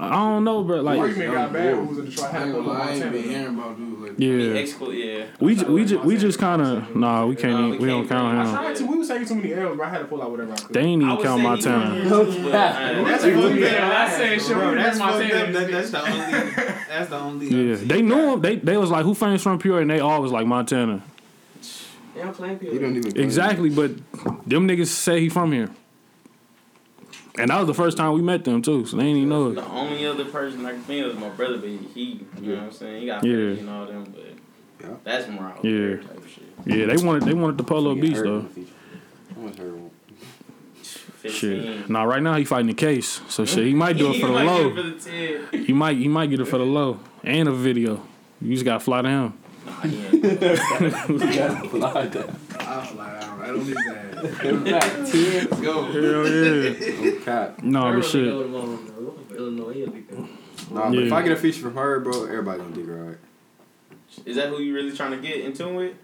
Speaker 3: I don't know, bro. Like,
Speaker 8: Argument got bad. Who was in Detroit?
Speaker 10: I
Speaker 8: Had
Speaker 10: ain't
Speaker 8: to
Speaker 10: gonna lie, I ain't been hearing about dudes like
Speaker 3: yeah.
Speaker 9: Exclu- yeah.
Speaker 3: We ju- we just we just kind of nah. We can't.
Speaker 9: Nah,
Speaker 3: even-
Speaker 9: we
Speaker 3: we don't
Speaker 9: can't
Speaker 3: count
Speaker 8: I
Speaker 3: him.
Speaker 8: tried to. We was taking too many L's, but I had to pull out whatever I could.
Speaker 3: They ain't
Speaker 9: I
Speaker 3: even count
Speaker 9: say he
Speaker 3: Montana.
Speaker 9: from here too, but, uh,
Speaker 8: That's
Speaker 11: Hey,
Speaker 8: fucked
Speaker 11: yeah,
Speaker 8: up. I said shit.
Speaker 11: Bro,
Speaker 8: we
Speaker 11: that's
Speaker 8: that's
Speaker 11: fucked up. That's the only. That's the only.
Speaker 3: Yeah, they knew him. They they was like, who famous from Peoria, and they all was like Montana.
Speaker 9: They don't claim people.
Speaker 7: He don't even.
Speaker 3: Exactly, but them niggas say he from here. And that was the first time we met them too, so they ain't even know it.
Speaker 9: The only other person I can think of is my brother, but he, you know what I'm saying? He got
Speaker 3: Yeah.
Speaker 9: yeah. and all them, but
Speaker 7: Yeah.
Speaker 9: that's from where
Speaker 3: Yeah.
Speaker 9: type shit.
Speaker 3: Yeah, they wanted they wanted the Polo
Speaker 7: He
Speaker 3: Beach though.
Speaker 7: in the feature. How much hurt
Speaker 3: Shit. Nah, right now he fighting the case, so shit he might do it for the low.
Speaker 9: it for the
Speaker 3: He might he might get it for the low and a video. You just gotta fly to him.
Speaker 9: Nah, he ain't.
Speaker 10: I'll fly down right on his ass.
Speaker 7: Ten.
Speaker 10: Let's go.
Speaker 3: Hell yeah.
Speaker 7: No cap.
Speaker 3: No, but shit.
Speaker 11: Illinois, he'll be there.
Speaker 7: Nah, but if I get a feature from her, bro, everybody gonna dig her right.
Speaker 9: Is that who you really trying to get in tune with?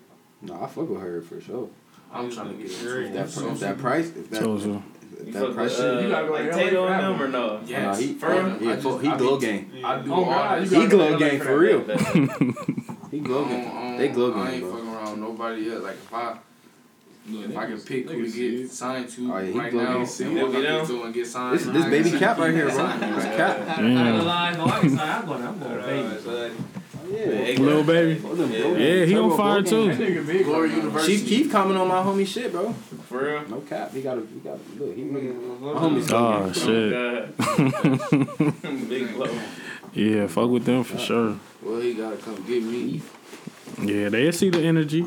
Speaker 7: Nah, I fuck with her for sure.
Speaker 10: I'm trying to get
Speaker 7: If
Speaker 10: it.
Speaker 7: that, if that price, if that,
Speaker 3: So, so.
Speaker 7: if
Speaker 9: You
Speaker 7: that price
Speaker 9: with, uh,
Speaker 8: You gotta go
Speaker 9: like
Speaker 8: to
Speaker 9: Tato
Speaker 8: LA
Speaker 9: and them or no?
Speaker 7: nah,
Speaker 10: Yes.
Speaker 7: he,
Speaker 10: For real?
Speaker 7: he, he,
Speaker 10: just-
Speaker 7: he glow
Speaker 10: be-
Speaker 7: game.
Speaker 10: I do
Speaker 8: Oh,
Speaker 10: all
Speaker 8: God,
Speaker 10: that
Speaker 8: you
Speaker 10: shit.
Speaker 7: He glow
Speaker 8: go to
Speaker 7: game for
Speaker 8: for
Speaker 7: real.
Speaker 9: That-
Speaker 7: He glow
Speaker 10: I
Speaker 7: game.
Speaker 10: don't-
Speaker 7: They
Speaker 10: don't-
Speaker 7: glow
Speaker 10: I ain't
Speaker 7: bro.
Speaker 10: fucking around nobody yet. Like if I, if I can pick who to get signed to
Speaker 7: Oh, yeah, he
Speaker 10: right
Speaker 7: glow
Speaker 10: now,
Speaker 7: game.
Speaker 10: and
Speaker 9: See,
Speaker 10: what I
Speaker 9: get
Speaker 10: can
Speaker 9: down.
Speaker 10: do and get signed.
Speaker 7: This this baby cap right here, bro. This cap.
Speaker 11: I
Speaker 3: Damn.
Speaker 11: ain't lying. No, I can sign. I'm going. I'm going. Baby.
Speaker 7: Yeah.
Speaker 3: Little baby. Yeah, he on fire
Speaker 8: That
Speaker 3: too.
Speaker 8: nigga big.
Speaker 10: Glory
Speaker 8: right now.
Speaker 10: University.
Speaker 7: Chief Keef comment on my homie shit, bro.
Speaker 9: For real?
Speaker 7: No cap. He got a, he got a, look, he really, my homie's so
Speaker 3: Oh
Speaker 7: game.
Speaker 3: shit.
Speaker 9: Big blow.
Speaker 3: Yeah, fuck with them for sure.
Speaker 10: Well, he gotta come get me.
Speaker 3: Yeah, they see the energy.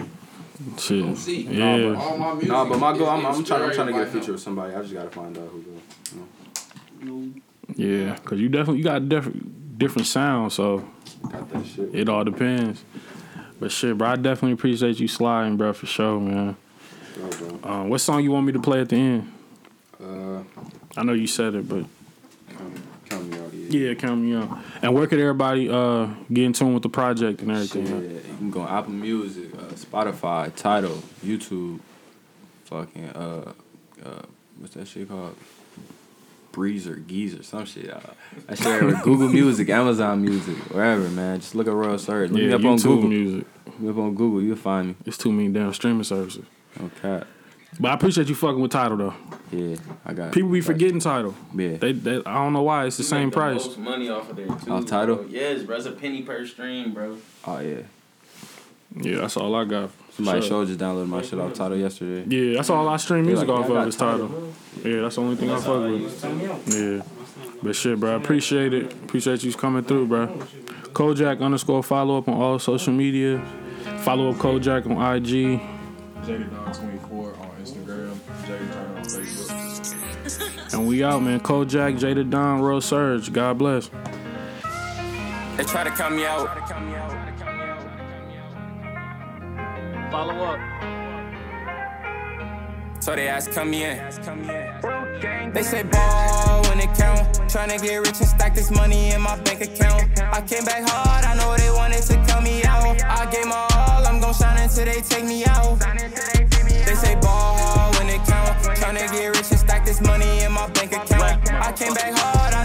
Speaker 3: Shit.
Speaker 10: Don't see.
Speaker 3: Yeah.
Speaker 10: All my music
Speaker 7: Nah, but my
Speaker 10: is
Speaker 7: goal, I'm, I'm trying, I'm trying to get a feature with somebody. I just gotta find out who go.
Speaker 3: Yeah, cause you definitely you got different different sounds, so
Speaker 7: Got that shit.
Speaker 3: it all depends. But shit, bro, I definitely appreciate you sliding, bro, for sure, man.
Speaker 7: Bro, bro.
Speaker 3: Um, what song you want me to play at the end?
Speaker 7: Uh,
Speaker 3: I know you said it, but
Speaker 7: count, count me out. Yeah.
Speaker 3: yeah, count me out. And where could everybody uh get in tune with the project and
Speaker 7: Shit,
Speaker 3: everything?
Speaker 7: you can go on Apple Music, uh, Spotify, Tidal, YouTube, fucking uh, uh, what's that shit called? Breezer, Geezer, some shit. Uh, that shit everywhere. Google Music, Amazon Music, wherever, man. Just look at Royal Surge. Look
Speaker 3: Yeah,
Speaker 7: me up on Google.
Speaker 3: music.
Speaker 7: Look up on Google, you'll find me.
Speaker 3: It's too many damn streaming services.
Speaker 7: Okay.
Speaker 3: But I appreciate you fucking with Tidal though.
Speaker 7: Yeah, I got
Speaker 3: People be
Speaker 7: got
Speaker 3: forgetting
Speaker 7: Tidal. Yeah.
Speaker 3: They, they I don't know why it's the
Speaker 9: You
Speaker 3: same
Speaker 9: make the
Speaker 3: price.
Speaker 9: Most money off of there too.
Speaker 7: Off Tidal.
Speaker 9: Bro. Yes, bro. It's a penny per stream, bro.
Speaker 7: Oh yeah.
Speaker 3: Yeah, that's all I got.
Speaker 7: Somebody
Speaker 3: Sure.
Speaker 7: showed just downloaded my shit off Tidal yesterday.
Speaker 3: Yeah, that's all I stream music
Speaker 7: like,
Speaker 3: off of
Speaker 7: got
Speaker 3: is Tidal. Yeah, that's the only thing I fuck with. Yeah. But shit, bro, I appreciate it. Appreciate you coming through, bro. Kojak underscore follow up on all social media. Follow up Kojak on IG.
Speaker 8: Jada Don 24 on Instagram. Jada Turner on Facebook.
Speaker 3: And we out, man. Kojak, Jada Don, Real Surge. God bless.
Speaker 4: They try to cut me out.
Speaker 3: Follow up.
Speaker 4: So they ask, come in. They say ball when it count. Tryna get rich and stack this money in my bank account. I came back hard, I know they wanted to cut me out. I gave my all, I'm gon' shine until they take me out. They say ball when it count. Tryna get rich and stack this money in my bank account. I came back hard,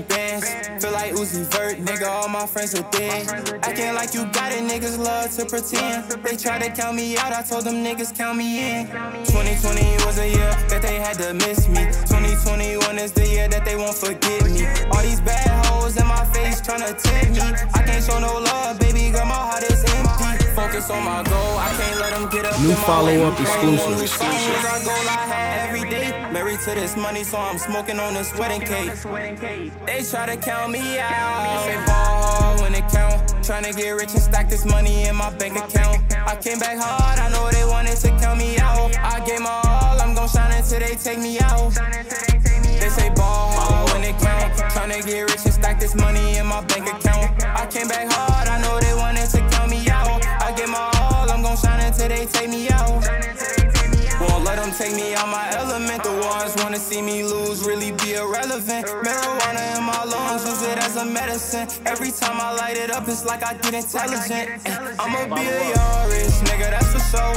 Speaker 4: bands. Feel like Uzi Vert, nigga. All my friends are dead. Acting like you got it, niggas love to pretend. They try to count me out, I told them niggas count me in. 2020 was a year that they had to miss me. 2021 is the year that they won't forget me. All these bad hoes in my face tryna tempt me. I can't show no love, baby focus on my goal. I can't let them get up
Speaker 1: New
Speaker 4: in my way.
Speaker 1: follow-up
Speaker 4: Praying
Speaker 1: exclusive.
Speaker 4: when we fall. Is our goal I had every day. Married to this money, so I'm smoking on this wedding cake. They try to count me out. Say ball when it count. Tryna get rich and stack this money in my bank account. I came back hard, I know they wanted to count me out. I gave my all, I'm gon' shine until they take me out. They say ball hard when it count. Tryna get rich and stack this money in my bank account. I came back hard, I know they wanted to count me out. I give my all, I'm gon' shine until they take me out. Won't let them take me out my element. The ones wanna see me lose, really be irrelevant. Marijuana in my lungs, use it as a medicine. Every time I light it up, it's like I get intelligent. I'ma be a rich nigga, that's for sure.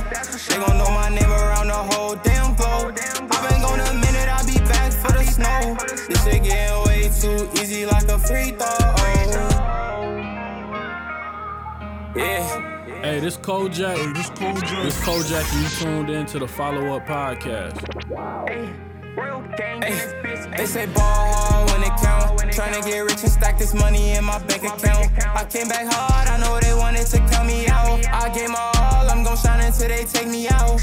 Speaker 4: They gon' know my name around the whole damn globe. i been gone a minute, I'll be back for the snow. This shit getting way too easy, like a free throw. Yeah.
Speaker 1: Hey, this Kojak. Hey, this Kojak. This Kojak, and you tuned in to the Follow Up Podcast.
Speaker 4: Ay, they say ball hard when it count. Tryna get rich and stack this money in my bank account. I came back hard, I know they wanted to count me out. I gave my all, I'm gon' shine until they take me out.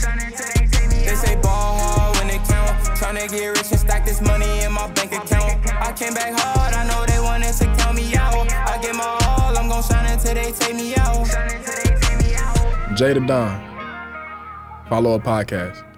Speaker 4: They say ball hard when it count. Tryna get rich and stack this money in my bank account. I came back hard, I know they wanted to count me out. I gave my all, I'm gon' shine until they take me out.
Speaker 13: Jada Don. Follow up podcast.